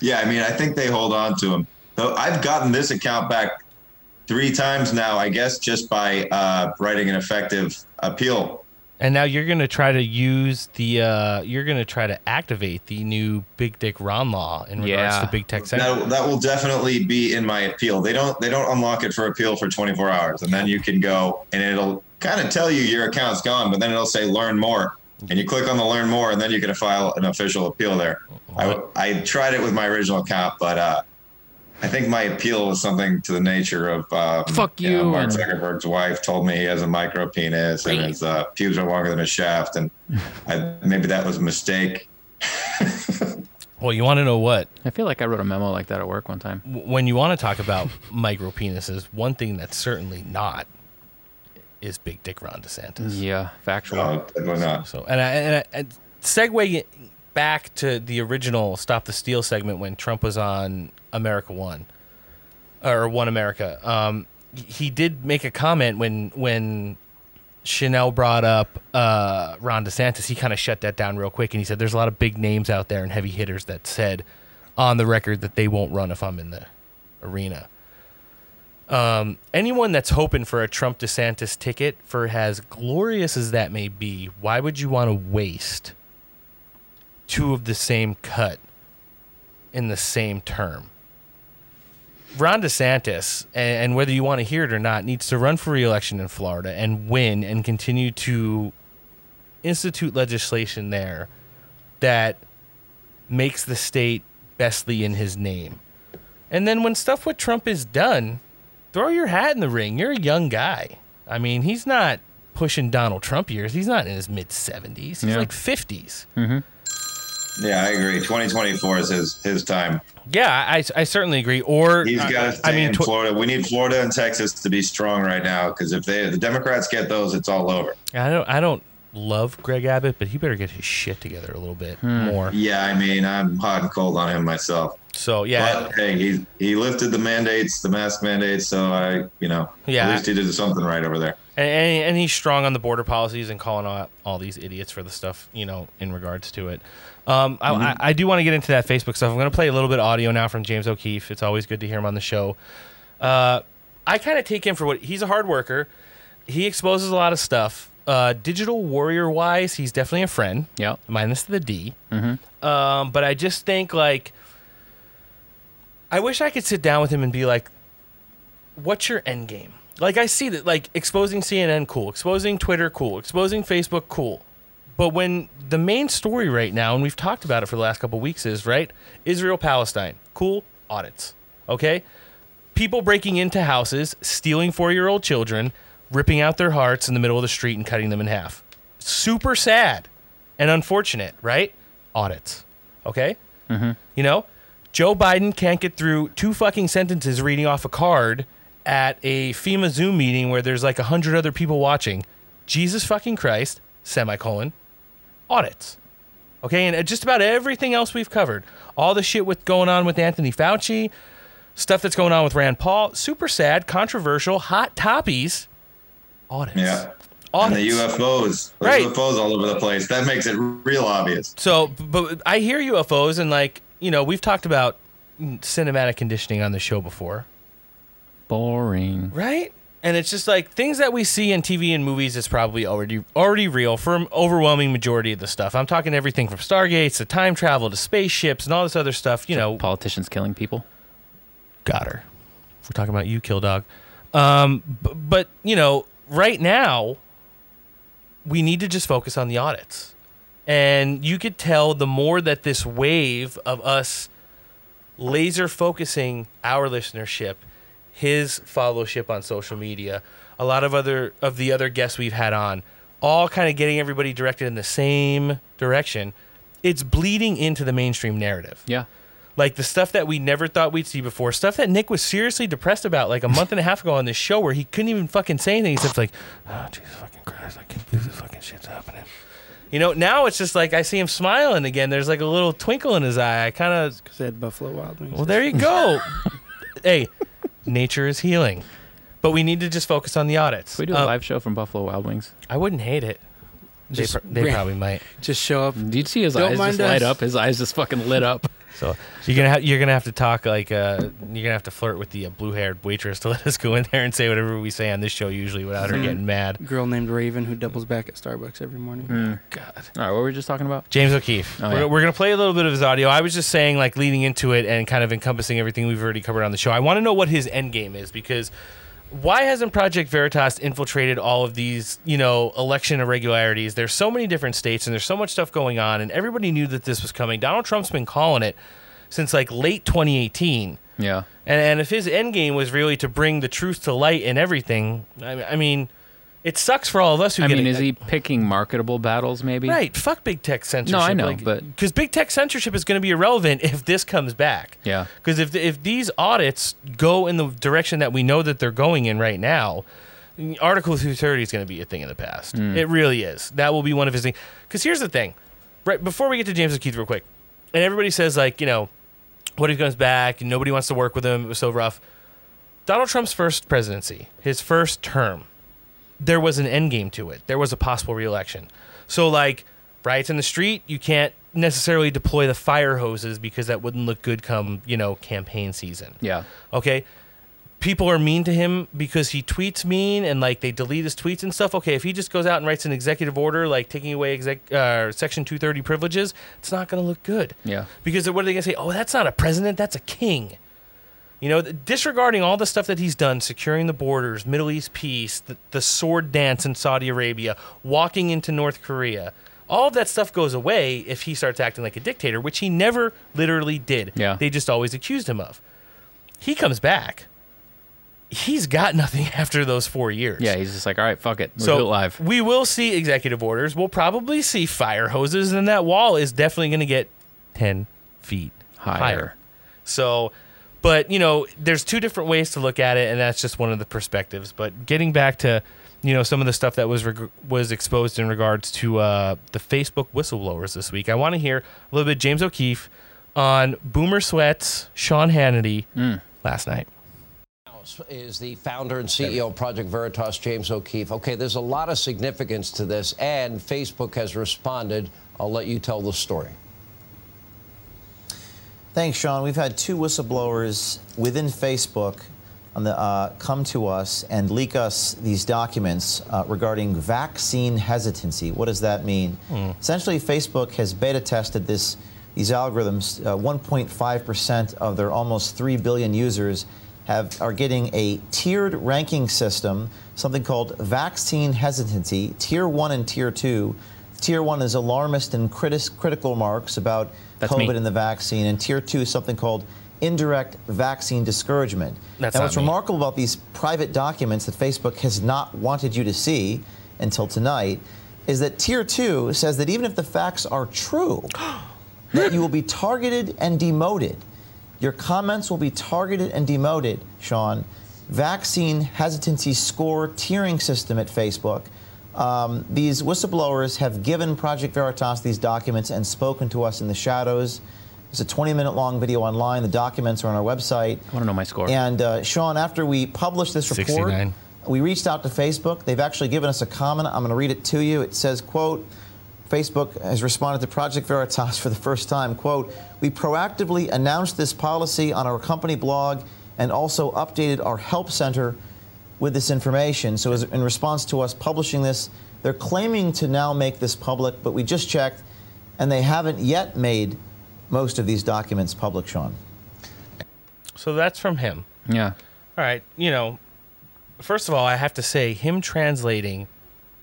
Yeah, I mean, I think they hold on to them. Though I've gotten this account back three times now, I guess, just by uh, writing an effective appeal. And now you're going to try to use the, uh, you're going to try to activate the new Big Dick Ron law in regards to big tech. That, that will definitely be in my appeal. They don't they don't unlock it for appeal for 24 hours, and then you can go and it'll kind of tell you your account's gone, but then it'll say learn more, and you click on the learn more, and then you can file an official appeal there. I, I tried it with my original account, but uh, I think my appeal was something to the nature of um, Fuck know, you Mark Zuckerberg's wife told me he has a micro penis and his uh, pubes are longer than his shaft, and (laughs) I, maybe that was a mistake. (laughs) Well, you want to know what? I feel like I wrote a memo like that at work one time. When you want to talk about (laughs) micro penises, one thing that's certainly not is Big Dick Ron DeSantis. Yeah, factual. No, definitely not. So, and I, and, I, and segue back to the original Stop the Steal segment when Trump was on America One or One America. Um, he did make a comment when when Chanel brought up uh, Ron DeSantis. He kind of shut that down real quick, and he said, "There's a lot of big names out there and heavy hitters that said on the record that they won't run if I'm in the arena." Um, anyone that's hoping for a Trump DeSantis ticket, for as glorious as that may be, why would you want to waste two of the same cut in the same term? Ron DeSantis, and, and whether you want to hear it or not, needs to run for reelection in Florida and win and continue to institute legislation there that makes the state bestly in his name. And then when stuff with Trump is done, throw your hat in the ring. You're a young guy. I mean, he's not pushing Donald Trump years. He's not in his mid 70s. He's Yeah. like 50s. Mm-hmm. Yeah, I agree. 2024 is his his time. Yeah, I, I certainly agree. Or He's uh, got to I, stay I mean, in tw- Florida. We need Florida and Texas to be strong right now because if they the Democrats get those, it's all over. I don't I don't love Greg Abbott, but he better get his shit together a little bit hmm. more. Yeah, I mean, I'm hot and cold on him myself. So yeah, But hey, he he lifted the mandates, the mask mandates. So I, you know, Yeah. at least he did something right over there. and, and, and he's strong on the border policies and calling out all these idiots for the stuff you know in regards to it. Um, I, Mm-hmm. I, I do want to get into that Facebook stuff. I'm going to play a little bit of audio now from James O'Keefe. It's always good to hear him on the show. Uh, I kind of take him for what he's a hard worker. He exposes a lot of stuff. Uh, digital warrior wise, he's definitely a friend. Yeah, minus the D. Mm-hmm. Um, but I just think like I wish I could sit down with him and be like, "What's your end game?" Like I see that like exposing CNN cool, exposing Twitter cool, exposing Facebook cool. But when the main story right now, and we've talked about it for the last couple weeks, is right Israel Palestine cool audits, okay? People breaking into houses, stealing four year old children, ripping out their hearts in the middle of the street and cutting them in half. Super sad and unfortunate, right? Audits. Okay? Mm-hmm. You know, Joe Biden can't get through two fucking sentences reading off a card at a FEMA Zoom meeting where there's like a hundred other people watching. Jesus fucking Christ, semicolon, audits. Okay, and uh, just about everything else we've covered, all the shit with going on with Anthony Fauci, stuff that's going on with Rand Paul, super sad, controversial, hot toppies, audits. Yeah. And the UFOs, the Right. UFOs all over the place. That makes it real obvious. So, but I hear UFOs, and like you know, we've talked about mm, cinematic conditioning on the show before, Boring. right? And it's just like things that we see in TV and movies is probably already already real for an overwhelming majority of the stuff. I'm talking everything from stargates to time travel to spaceships and all this other stuff. You know, Politicians killing people. got her. We're talking about you, kill dog. Um, b- but you know, right now, we need to just focus on the audits, and you could tell the more that this wave of us laser focusing our listenership, his followership on social media, a lot of other of the other guests we've had on, all kind of getting everybody directed in the same direction. It's bleeding into the mainstream narrative. Yeah. Like the stuff that we never thought we'd see before, stuff that Nick was seriously depressed about like a month and a half ago on this show where he couldn't even fucking say anything. He's just like, oh, Jesus fucking Christ, I can't believe this fucking shit's happening. You know, now it's just like I see him smiling again. There's like a little twinkle in his eye. I kind of. Because they had Buffalo Wild Wings. Well, there you go. (laughs) hey, nature is healing. But we need to just focus on the audits. Can we do a Uh, live show from Buffalo Wild Wings? I wouldn't hate it. They, Just pr- they (laughs) probably might. Just show up. Did you see his Don't eyes mind just light up? His eyes just fucking lit up. So you're gonna have you're gonna have to talk like uh, you're gonna have to flirt with the uh, blue-haired waitress to (laughs) let us go in there and say whatever we say on this show usually without her Hmm. getting mad. Girl named Raven who doubles back at Starbucks every morning. Hmm. God. All right, what were we just talking about? James O'Keefe. Oh, we're, yeah. we're gonna play a little bit of his audio. I was just saying like leading into it and kind of encompassing everything we've already covered on the show. I want to know what his end game is because why hasn't Project Veritas infiltrated all of these, you know, election irregularities? There's so many different states and there's so much stuff going on, and everybody knew that this was coming. Donald Trump's been calling it since like late 2018. Yeah. And, and if his end game was really to bring the truth to light and everything, I, I mean, it sucks for all of us who I mean, is he picking marketable battles? Maybe. Right. Fuck big tech censorship. No, I know, but- because big tech censorship is going to be irrelevant if this comes back. Yeah. Because if if these audits go in the direction that we know that they're going in right now, Article 230 is going to be a thing of the past. Hmm. It really is. That will be one of his things. Because here's the thing, right before we get to James O'Keefe real quick, and everybody says like you know, what if he comes back and nobody wants to work with him? It was so rough. Donald Trump's first presidency, his first term, there was an end game to it. There was a possible reelection. So like riots in the street, you can't necessarily deploy the fire hoses because that wouldn't look good come, you know, campaign season. Yeah. Okay. People are mean to him because he tweets mean and like they delete his tweets and stuff. Okay, if he just goes out and writes an executive order like taking away exec- uh, section 230 privileges, it's not going to look good. Yeah. Because what are they going to say? Oh, that's not a president, that's a king. You know, disregarding all the stuff that he's done, securing the borders, Middle East peace, the, the sword dance in Saudi Arabia, walking into North Korea, all of that stuff goes away if he starts acting like a dictator, which he never literally did. Yeah. They just always accused him of. He comes back. He's got nothing (laughs) after those four years. Yeah, he's just like, all right, fuck it. We'll so do it live. we will see executive orders. We'll probably see fire hoses, and that wall is definitely going to get ten feet Higher. higher. So, but you know, there's two different ways to look at it, and that's just one of the perspectives. But getting back to, you know, some of the stuff that was reg- was exposed in regards to uh, the Facebook whistleblowers this week, I want to hear a little bit James O'Keefe on Boomer Sweats, Sean Hannity last night. is the founder and CEO of Project Veritas, James O'Keefe. Okay, there's a lot of significance to this, and Facebook has responded. I'll let you tell the story. Thanks, Sean. We've had two whistleblowers within Facebook on the, uh, come to us and leak us these documents uh, regarding vaccine hesitancy. What does that mean? Essentially, Facebook has beta tested this, these algorithms. Uh, 1.5% of their almost 3 billion users have, are getting a tiered ranking system, something called vaccine hesitancy, tier one and tier two. Tier one is alarmist and critis- critical marks about That's COVID me. and the vaccine, and tier two is something called indirect vaccine discouragement. That's now, what's me. remarkable about these private documents that Facebook has not wanted you to see until tonight is that Tier 2 says that even if the facts are true, (gasps) that you will be targeted and demoted. Your comments will be targeted and demoted, Sean. Vaccine hesitancy score tiering system at Facebook. Um, these whistleblowers have given Project Veritas these documents and spoken to us in the shadows. It's a 20 minute long video online. The documents are on our website. I want to know my score. And uh, Sean, after we published this report, 69. we reached out to Facebook. They've actually given us a comment. I'm going to read it to you. It says, "quote Facebook has responded to Project Veritas for the first time. Quote, we proactively announced this policy on our company blog and also updated our help center with this information. So, as, in response to us publishing this, they're claiming to now make this public, but we just checked and they haven't yet made most of these documents public, Sean. So that's from him. Yeah. All right. You know, first of all, I have to say, him translating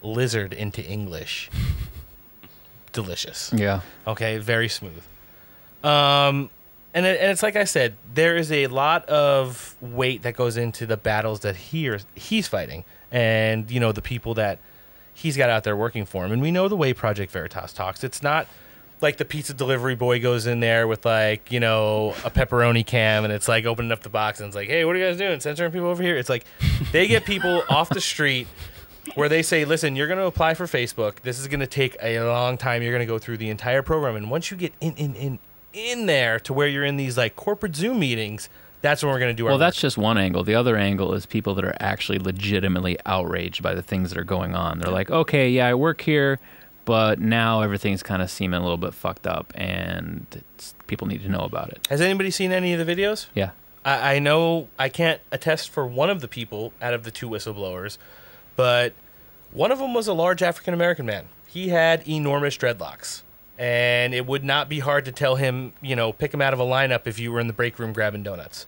lizard into English, (laughs) delicious. Yeah. Okay. Very smooth. Um, and, it, and it's like I said, there is a lot of weight that goes into the battles that he or, he's fighting, and you know the people that he's got out there working for him. And we know the way Project Veritas talks. It's not like the pizza delivery boy goes in there with like you know a pepperoni cam, and it's like opening up the box and it's like, hey, what are you guys doing? Censoring people over here? It's like they get people (laughs) off the street where they say, listen, you're going to apply for Facebook. This is going to take a long time. You're going to go through the entire program, and once you get in in in in there to where you're in these like corporate Zoom meetings, that's when we're going to do our Well, work. that's just one angle. The other angle is people that are actually legitimately outraged by the things that are going on. They're like, okay, yeah, I work here, but now everything's kind of seeming a little bit fucked up, and it's, people need to know about it. Has anybody seen any of the videos? Yeah. I, I know I can't attest for one of the people out of the two whistleblowers, but one of them was a large African American man. He had enormous dreadlocks, and it would not be hard to tell him, you know, pick him out of a lineup if you were in the break room grabbing donuts.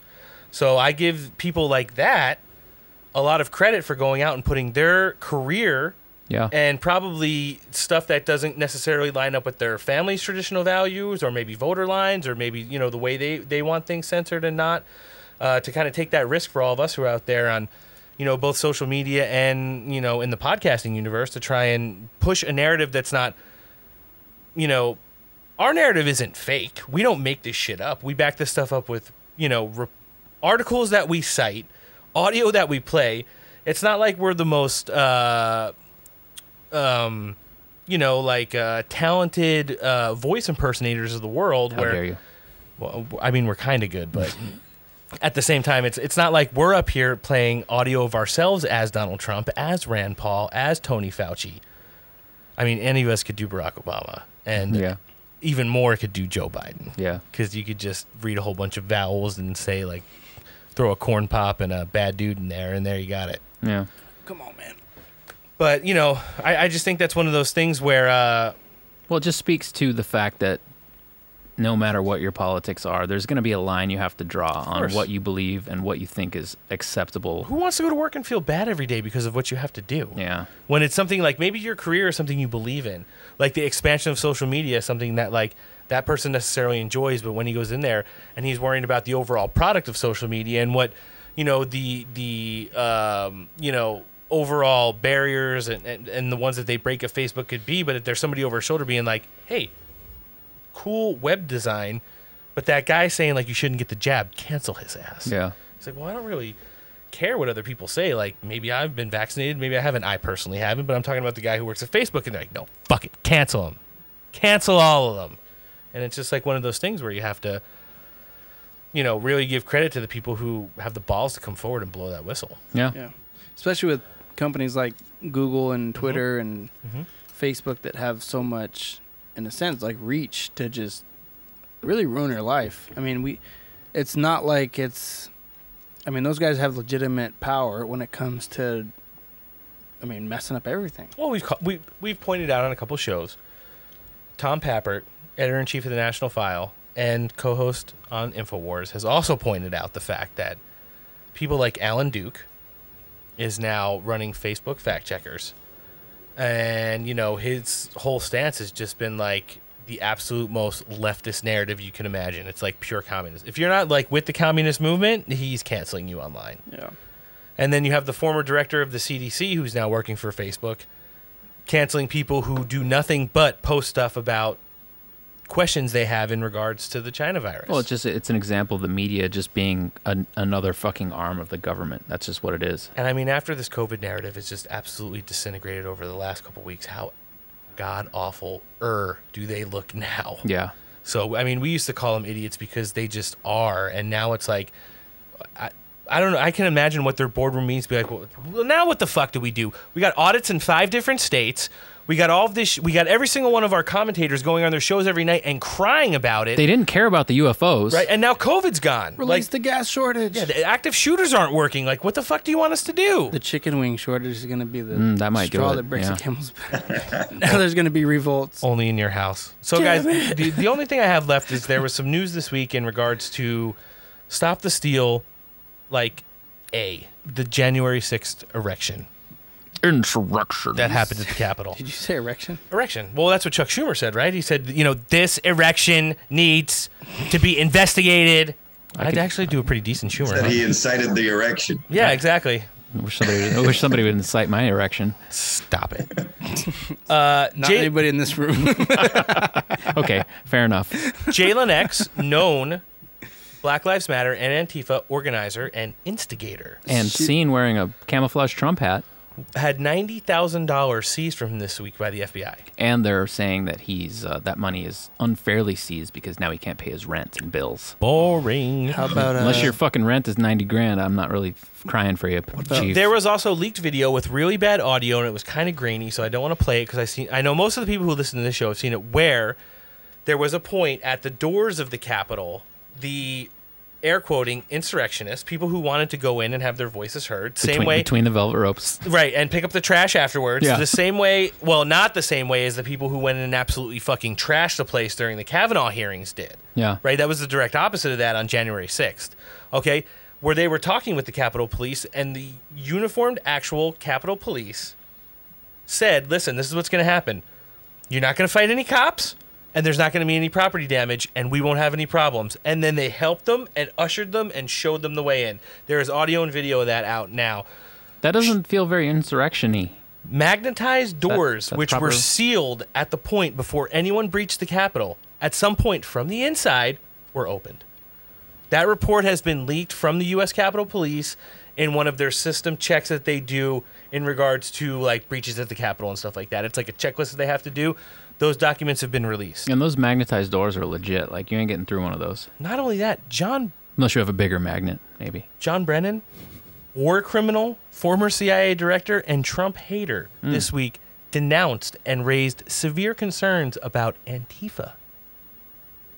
So I give people like that a lot of credit for going out and putting their career Yeah. and probably stuff that doesn't necessarily line up with their family's traditional values or maybe voter lines or maybe you know the way they, they want things censored and not uh, to kind of take that risk for all of us who are out there on you know both social media and you know in the podcasting universe to try and push a narrative that's not you know our narrative isn't fake we don't make this shit up we back this stuff up with you know re- articles that we cite audio that we play it's not like we're the most uh um, you know, like uh, talented uh, voice impersonators of the world. How where, dare you. Well, I mean, we're kind of good, but (laughs) at the same time, it's it's not like we're up here playing audio of ourselves as Donald Trump, as Rand Paul, as Tony Fauci. I mean, any of us could do Barack Obama, and Yeah. even more could do Joe Biden. Yeah. because you could just read a whole bunch of vowels and say like, throw a corn pop and a bad dude in there, and there you got it. Yeah. Come on, man. But you know, I, I just think that's one of those things where, uh, Well, it just speaks to the fact that no matter what your politics are, there's going to be a line you have to draw on what you believe and what you think is acceptable. who wants to go to work and feel bad every day because of what you have to do? Yeah. When it's something like maybe your career is something you believe in, like the expansion of social media, is something that like that person necessarily enjoys, but when he goes in there and he's worrying about the overall product of social media and what you know the the um, you know overall barriers and, and, and the ones that they break if Facebook could be, but if there's somebody over his shoulder being like, hey, cool web design, but that guy saying like you shouldn't get the jab, cancel his ass. Yeah. It's like, well, I don't really care what other people say. Like, maybe I've been vaccinated, maybe I haven't. I personally haven't, but I'm talking about the guy who works at Facebook, and they're like, no, fuck it, cancel him, cancel all of them. And it's just like one of those things where you have to, you know, really give credit to the people who have the balls to come forward and blow that whistle. Yeah. Yeah. Especially with companies like Google and Twitter and Mhm. Facebook that have so much, in a sense, like reach to just really ruin your life. I mean, we, it's not like it's, I mean, those guys have legitimate power when it comes to, I mean, messing up everything. Well, we've ca- we we've pointed out on a couple shows. Tom Pappert, editor in chief of the National File and co-host on Infowars, has also pointed out the fact that people like Alan Duke is now running Facebook fact checkers, and you know his whole stance has just been like the absolute most leftist narrative you can imagine. It's like pure communism. If you're not like with the communist movement, he's canceling you online. Yeah. And then you have the former director of the CDC who's now working for Facebook, canceling people who do nothing but post stuff about questions they have in regards to the China virus. Well, it's just it's an example of the media just being an, another fucking arm of the government. That's just what it is. And I mean, after this COVID narrative is just absolutely disintegrated over the last couple weeks, how god awful er do they look now? Yeah. So I mean, we used to call them idiots because they just are, and now it's like, I, I don't know. I can imagine what their boardroom means. Be like, well, well, now what the fuck do we do? We got audits in five different states. We got all of this. We got every single one of our commentators going on their shows every night and crying about it. They didn't care about the UFOs. Right, and now COVID's gone. Release like, the gas shortage. Yeah, the active shooters aren't working. Like, what the fuck do you want us to do? The chicken wing shortage is going to be the Mm, that might do straw it, that breaks yeah. the camel's back. (laughs) now there's going to be revolts. Only in your house. So, Damn guys, the, the only thing I have left is there was some news this week in regards to Stop the Steal, like A, the January 6th erection. Insurrection. That happened at the Capitol. Did you say erection? Erection. Well, that's what Chuck Schumer said, right? He said, you know, this erection needs to be investigated. I would actually do a pretty decent Schumer. Said huh? he incited the erection. Yeah, exactly. I wish somebody, I wish somebody would incite my erection. Stop it. (laughs) Uh, Not Jay- anybody in this room. (laughs) okay, fair enough. Jayden X, known Black Lives Matter and Antifa organizer and instigator, And seen wearing a camouflage Trump hat. Had ninety thousand dollars seized from him this week by the FBI. And they're saying that he's uh, that money is unfairly seized because now he can't pay his rent and bills. Boring. How about uh, Unless your fucking rent is ninety grand, I'm not really crying for you, chief. There was also leaked video with really bad audio, and it was kind of grainy, so I don't want to play it because I see. I know most of the people who listen to this show have seen it. Where there was a point at the doors of the Capitol, the air quoting insurrectionists, people who wanted to go in and have their voices heard, same between, way between the velvet ropes. Right, and pick up the trash afterwards. Yeah. The same way, well, not the same way as the people who went in and absolutely fucking trashed the place during the Kavanaugh hearings did. Yeah. Right, that was the direct opposite of that on January 6th. Okay, where they were talking with the Capitol Police and the uniformed actual Capitol Police said, listen, this is what's going to happen. You're not going to fight any cops, and there's not going to be any property damage, and we won't have any problems. And then they helped them and ushered them and showed them the way in. There is audio and video of that out now That doesn't feel very insurrection-y. magnetized doors that's which proper- were sealed at the point before anyone breached the capitol at some point from the inside were opened that report has been leaked from the us capitol police in one of their system checks that they do in regards to like breaches at the capitol and stuff like that it's like a checklist that they have to do those documents have been released And those magnetized doors are legit. Like you ain't getting through one of those not only that john unless you have a bigger magnet, maybe. John Brennan, war criminal, former CIA director, and Trump hater, Mm. this week denounced and raised severe concerns about Antifa.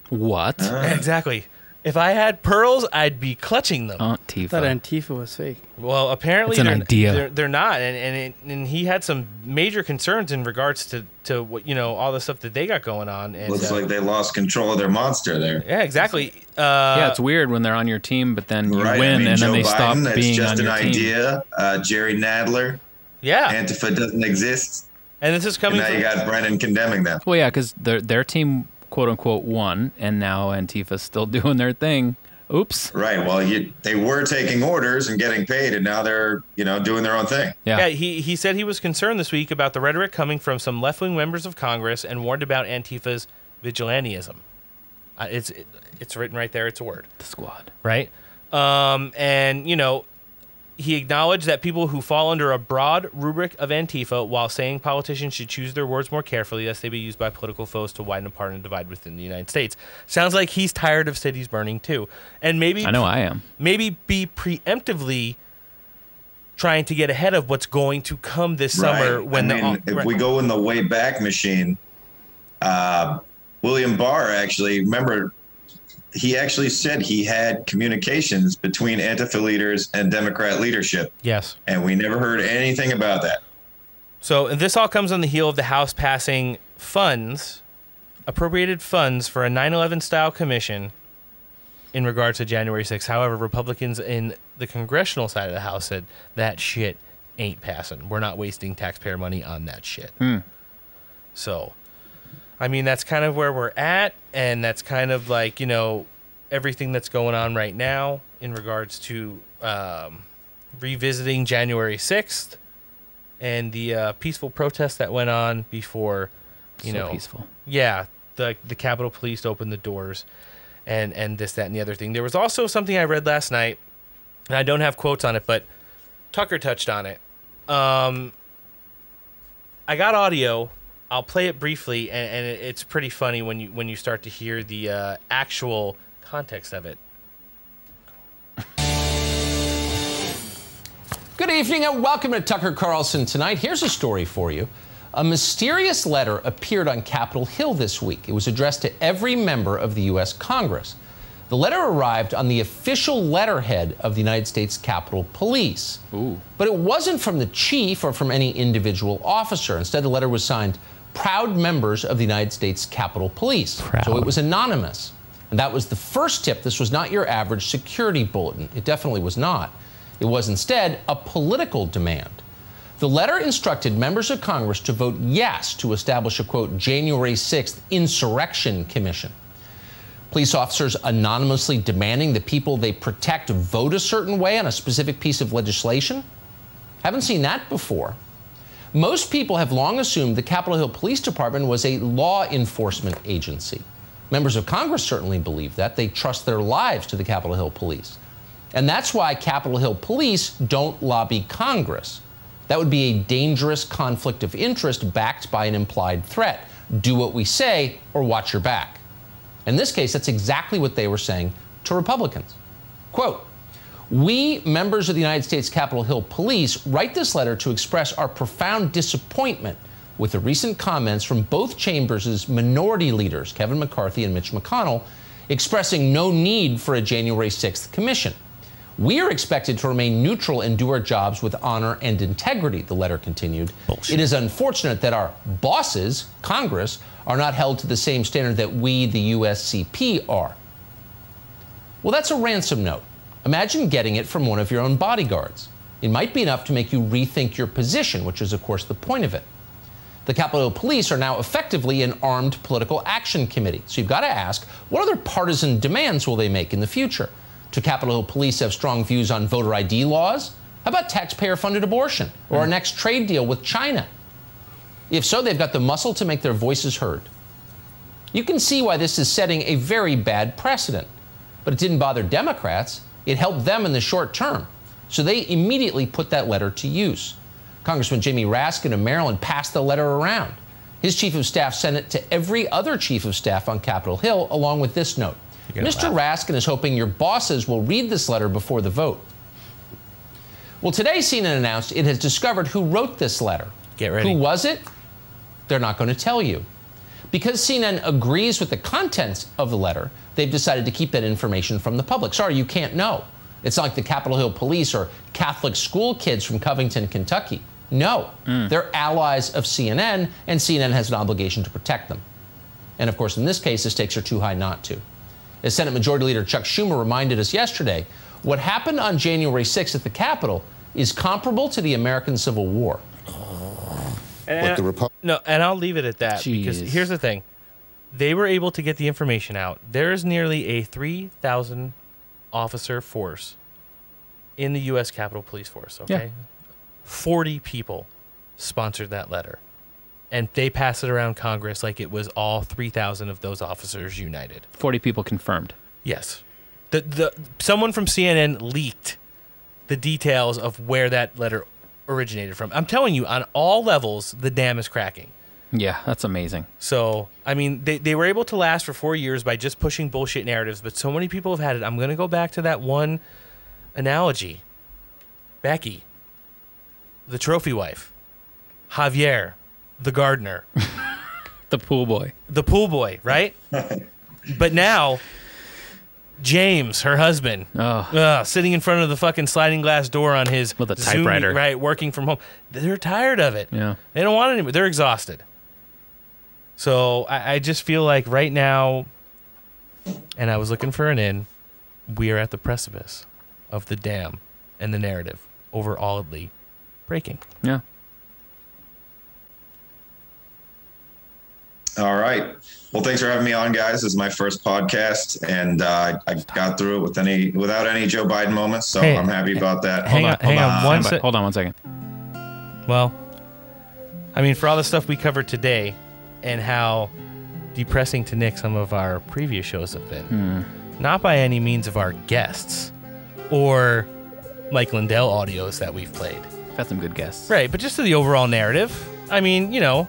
What? exactly. If I had pearls, I'd be clutching them. I Antifa. thought Antifa was fake. Well, apparently It's an they're, idea. They're, they're not, and and, it, and he had some major concerns in regards to to what you know all the stuff that they got going on. And, Looks uh, like they lost control of their monster there. yeah, exactly. Uh, yeah, it's weird when they're on your team, but then you right. win, I mean, and Joe then they Biden, stop that's being just on an your team. idea. Uh, Jerry Nadler. Yeah. Antifa doesn't exist. And this is And coming. now from, you got Brennan condemning them. Well, yeah, because their their team, quote unquote, won, and now Antifa's still (laughs) doing their thing. Oops. Right. Well, you, they were taking orders and getting paid, and now they're you know doing their own thing. Yeah. yeah he, he said he was concerned this week about the rhetoric coming from some left wing members of Congress and warned about Antifa's vigilantism. Uh, it's it, it's written right there. It's a word. The squad. Right. Um, and you know, he acknowledged that people who fall under a broad rubric of Antifa, while saying politicians should choose their words more carefully, lest they be used by political foes to widen apart and divide within the United States. Sounds like he's tired of cities burning too, and maybe I know I am. maybe be preemptively trying to get ahead of what's going to come this summer Right. when I the mean, if right. we go in the way back machine, uh, William Barr actually remember he actually said he had communications between Antifa leaders and Democrat leadership, yes. and we never heard anything about that. So this all comes on the heel of the House passing funds, appropriated funds for a 9/11 style commission in regards to January 6th. However, Republicans in the congressional side of the House said that shit ain't passing. We're not wasting taxpayer money on that shit. Hmm. So, I mean, that's kind of where we're at, and that's kind of like you know everything that's going on right now in regards to um, revisiting January sixth and the uh, peaceful protest that went on before. You So know, peaceful. Yeah, the the Capitol Police opened the doors, and and this that and the other thing. There was also something I read last night, and I don't have quotes on it, but Tucker touched on it. Um, I got audio. I'll play it briefly, and, and it's pretty funny when you when you start to hear the uh, actual context of it. Good evening and welcome to Tucker Carlson tonight. Here's a story for you. A mysterious letter appeared on Capitol Hill this week. It was addressed to every member of the U.S. Congress. The letter arrived on the official letterhead of the United States Capitol Police. But it wasn't from the chief or from any individual officer. Instead, the letter was signed proud members of the United States Capitol Police. So it was anonymous. And that was the first tip. This was not your average security bulletin. It definitely was not. It was instead a political demand. The letter instructed members of Congress to vote yes to establish a quote January 6th insurrection commission. Police officers anonymously demanding the people they protect vote a certain way on a specific piece of legislation? Haven't seen that before. Most people have long assumed the Capitol Hill Police Department was a law enforcement agency. Members of Congress certainly believe that. They trust their lives to the Capitol Hill Police. And that's why Capitol Hill Police don't lobby Congress. That would be a dangerous conflict of interest backed by an implied threat. Do what we say or watch your back. In this case, that's exactly what they were saying to Republicans. Quote, we, members of the United States Capitol Hill Police, write this letter to express our profound disappointment with the recent comments from both chambers' minority leaders, Kevin McCarthy and Mitch McConnell, expressing no need for a January 6th commission. We are expected to remain neutral and do our jobs with honor and integrity, the letter continued. It is unfortunate that our bosses, Congress, are not held to the same standard that we, the USCP, are. Well, that's a ransom note. Imagine getting it from one of your own bodyguards. It might be enough to make you rethink your position, which is, of course, the point of it. The Capitol Hill Police are now effectively an armed political action committee. So you've got to ask what other partisan demands will they make in the future? Do Capitol Hill Police have strong views on voter ID laws? How about taxpayer funded abortion or our mm. next trade deal with China? If so, they've got the muscle to make their voices heard. You can see why this is setting a very bad precedent. But it didn't bother Democrats. It helped them in the short term. So they immediately put that letter to use. Congressman Jamie Raskin of Maryland passed the letter around. His chief of staff sent it to every other chief of staff on Capitol Hill, along with this note Mr. Raskin is hoping your bosses will read this letter before the vote. Well, today CNN announced it has discovered who wrote this letter. Get ready. Who was it? They're not going to tell you. Because CNN agrees with the contents of the letter, they've decided to keep that information from the public. Sorry, you can't know. It's not like the Capitol Hill Police or Catholic school kids from Covington, Kentucky. No, mm. they're allies of CNN, and CNN has an obligation to protect them. And of course, in this case, the stakes are too high not to. As Senate Majority Leader Chuck Schumer reminded us yesterday, what happened on January 6th at the Capitol is comparable to the American Civil War. And, no, and I'll leave it at that because here's the thing: they were able to get the information out. There is nearly a three thousand officer force in the U.S. Capitol Police Force. Okay, forty people sponsored that letter, and they passed it around Congress like it was all three thousand of those officers united. 40 people confirmed. Yes. The the someone from CNN leaked the details of where that letter originated from. I'm telling you, on all levels, the dam is cracking. Yeah, that's amazing. So, I mean, they, they were able to last for four years by just pushing bullshit narratives, but so many people have had it. I'm going to go back to that one analogy Becky, the trophy wife, Javier, the gardener, (laughs) the pool boy. The pool boy, right? (laughs) but now, James, her husband, ugh, sitting in front of the fucking sliding glass door on his With a Zoom, typewriter. right, working from home. They're tired of it. Yeah. They don't want it anymore. They're exhausted. So I, I just feel like right now, and I was looking for an in, we are at the precipice of the dam and the narrative overallly breaking. Yeah. All right. Well, thanks for having me on, guys. This is my first podcast, and uh, I got through it with any without any Joe Biden moments, so Hey, I'm happy about that. hang on- hang on one Stand by- sec- Hold on one second. Well, I mean, for all the stuff we covered today and how depressing to Nick some of our previous shows have been, not by any means of our guests or Mike Lindell audios that we've played. Got some good guests. Right, but just to the overall narrative. I mean, you know,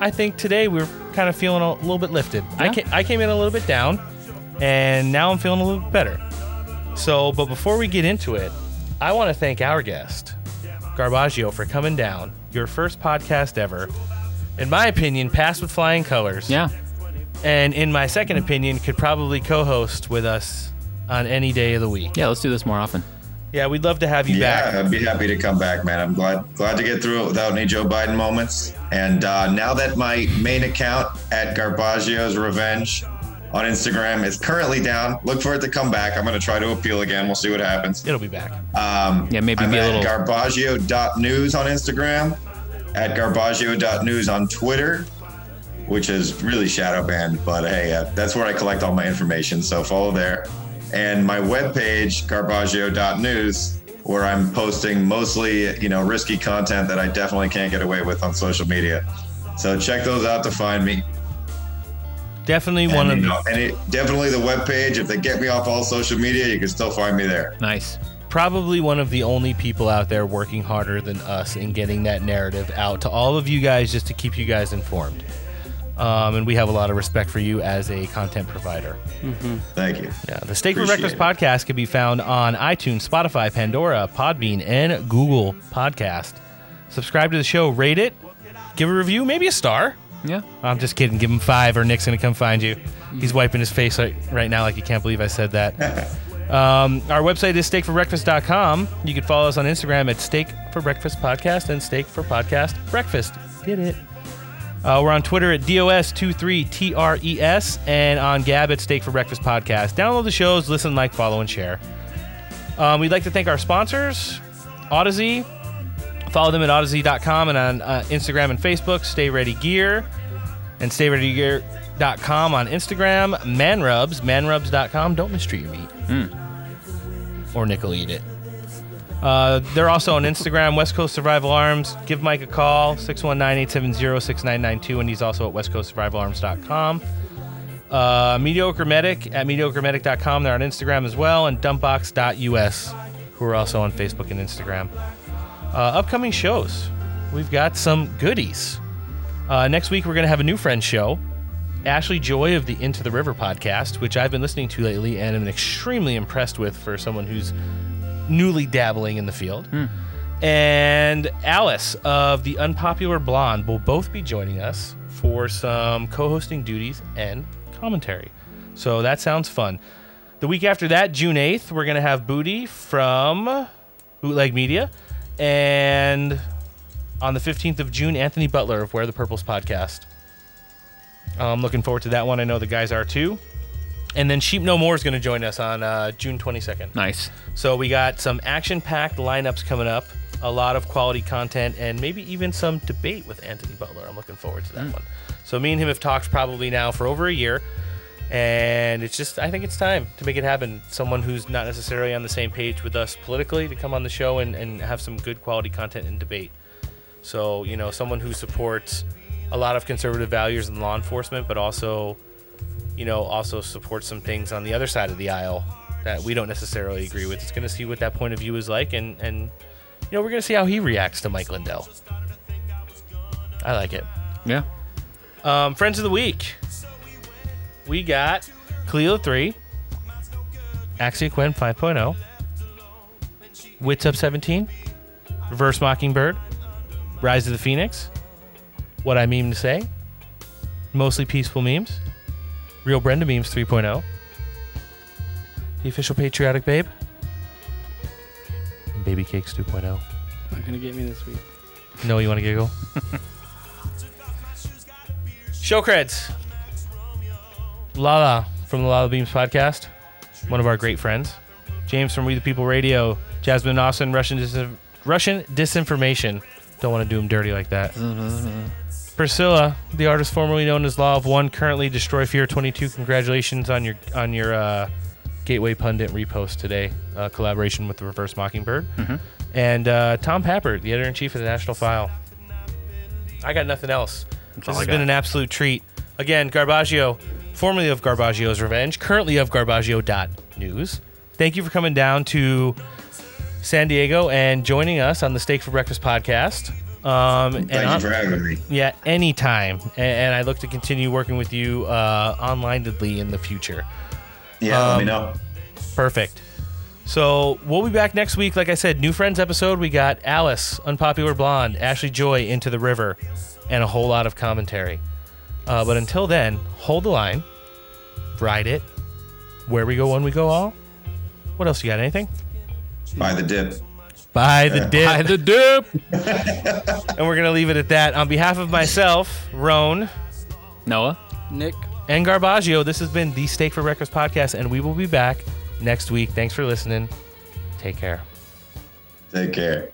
I think today we're kind of feeling a little bit lifted. I, ca- I came in a little bit down, and now I'm feeling a little bit better. So, but before we get into it, I want to thank our guest, Garbaggio, for coming down. Your first podcast ever. In my opinion, passed with flying colors. Yeah. And in my second opinion, could probably co host with us on any day of the week. Yeah, let's do this more often. Yeah, we'd love to have you yeah, back. I'd be happy to come back, man. I'm glad glad to get through it without any Joe Biden moments. And uh, now that my main account at Garbaggio's Revenge on Instagram is currently down, look for it to come back. I'm going to try to appeal again. We'll see what happens. It'll be back. Um, Yeah, maybe I'm be a at little- Garbaggio.news on Instagram, at Garbaggio.news on Twitter, which is really shadow banned, but hey, uh, that's where I collect all my information. So follow there. And my webpage, Garbaggio.news, where I'm posting mostly, you know, risky content that I definitely can't get away with on social media. So check those out to find me. Definitely And, one of you the know, and it, definitely the webpage. If they get me off all social media, you can still find me there. Nice. probably one of the only people out there working harder than us in getting that narrative out to all of you guys just to keep you guys informed. Um, and we have a lot of respect for you as a content provider. Thank you. Yeah, the Steak for Appreciate Breakfast it. podcast can be found on iTunes, Spotify, Pandora, Podbean, and Google Podcast. Subscribe to the show, rate it, give a review, maybe a star. Yeah. I'm just kidding. Give him five, or Nick's gonna come find you. He's wiping his face right, right now, like he can't believe I said that. (laughs) um, our website is steakforbreakfast.com. You can follow us on Instagram at Steak for Breakfast Podcast and Steak for Podcast Breakfast. Get it? Uh, we're on Twitter at DOS23TRES and on Gab at Steak for Breakfast Podcast. Download the shows, listen, like, follow, and share. Um, we'd like to thank our sponsors, Odyssey. Follow them at odyssey.com and on uh, Instagram and Facebook. Stay Ready Gear and StayReadyGear.com on Instagram. Man Manrubs, manrubs.com. Don't mistreat your meat. Or nickel eat it. Uh, they're also on Instagram, West Coast Survival Arms. Give Mike a call, 619-870-6992, and he's also at westcoastsurvivalarms.com. Uh, Mediocre Medic at mediocremedic.com. They're on Instagram as well, and dumpbox.us, who are also on Facebook and Instagram. Uh, upcoming shows. We've got some goodies. Uh, next week, we're going to have a new friend show. Ashley Joy of the Into the River podcast, which I've been listening to lately and am extremely impressed with for someone who's newly dabbling in the field. Hmm. And Alice of The Unpopular Blonde will both be joining us for some co hosting duties and commentary. So that sounds fun. The week after that, June 8th, we're going to have Booty from Bootleg Media. And on the 15th of June, Anthony Butler of Where the Purples podcast. I'm looking forward to that one. I know the guys are too. And then Sheep No More is going to join us on uh, June 22nd. Nice. So we got some action-packed lineups coming up, a lot of quality content, and maybe even some debate with Anthony Butler. I'm looking forward to that one. So me and him have talked probably now for over a year, and it's just I think it's time to make it happen. Someone who's not necessarily on the same page with us politically to come on the show and, and have some good quality content and debate. So you know, someone who supports a lot of conservative values in law enforcement, but also you know, also support some things on the other side of the aisle that we don't necessarily agree with. It's going to see what that point of view is like, and and you know, we're going to see how he reacts to Mike Lindell. I like it. Yeah. Um, friends of the week. We got Cleo three, Axia Quinn 5.0, Wits Up 17, Reverse Mockingbird, Rise of the Phoenix, What I Meme to Say, Mostly Peaceful Memes, Real Brenda Memes 3.0, The Official Patriotic Babe, and Baby Cakes 2.0. Not gonna get me this week. No, you want to giggle? (laughs) Show creds. Lala from the Lala Beams podcast, one of our great friends. James from We the People Radio. Jasmine Austin, Russian dis- Russian disinformation. Don't want to do him dirty like that. (laughs) Priscilla, the artist formerly known as Law of One, currently Destroy Fear 22. Congratulations on your on your uh, Gateway Pundit repost today, uh, collaboration with the Reverse Mockingbird, Mhm. and uh, Tom Pappert, the editor in chief of the National File. I got nothing else. this all has been an absolute treat. Again, Garbaggio, formerly of Garbaggio's Revenge, currently of Garbaggio.news. Thank you for coming down to San Diego and joining us on the Steak for Breakfast podcast. Um, and Thank you on- for having me. Yeah, anytime. And, and I look to continue working with you uh, onlinedly in the future. Yeah, let me Um, know. Perfect. So we'll be back next week. Like I said, new friends episode. We got Alice, Unpopular Blonde, Ashley Joy, Into the River, and a whole lot of commentary. Uh, but until then, hold the line, ride it. Where we go when we go all. What else you got? Anything? Buy the dip. Buy the Yeah. dip. Buy the dip. (laughs) and we're gonna leave it at that. On behalf of myself, Roan, Noah, Nick, and Garbaggio, this has been the Steak for Breakfast podcast, and we will be back next week. Thanks for listening. Take care. Take care.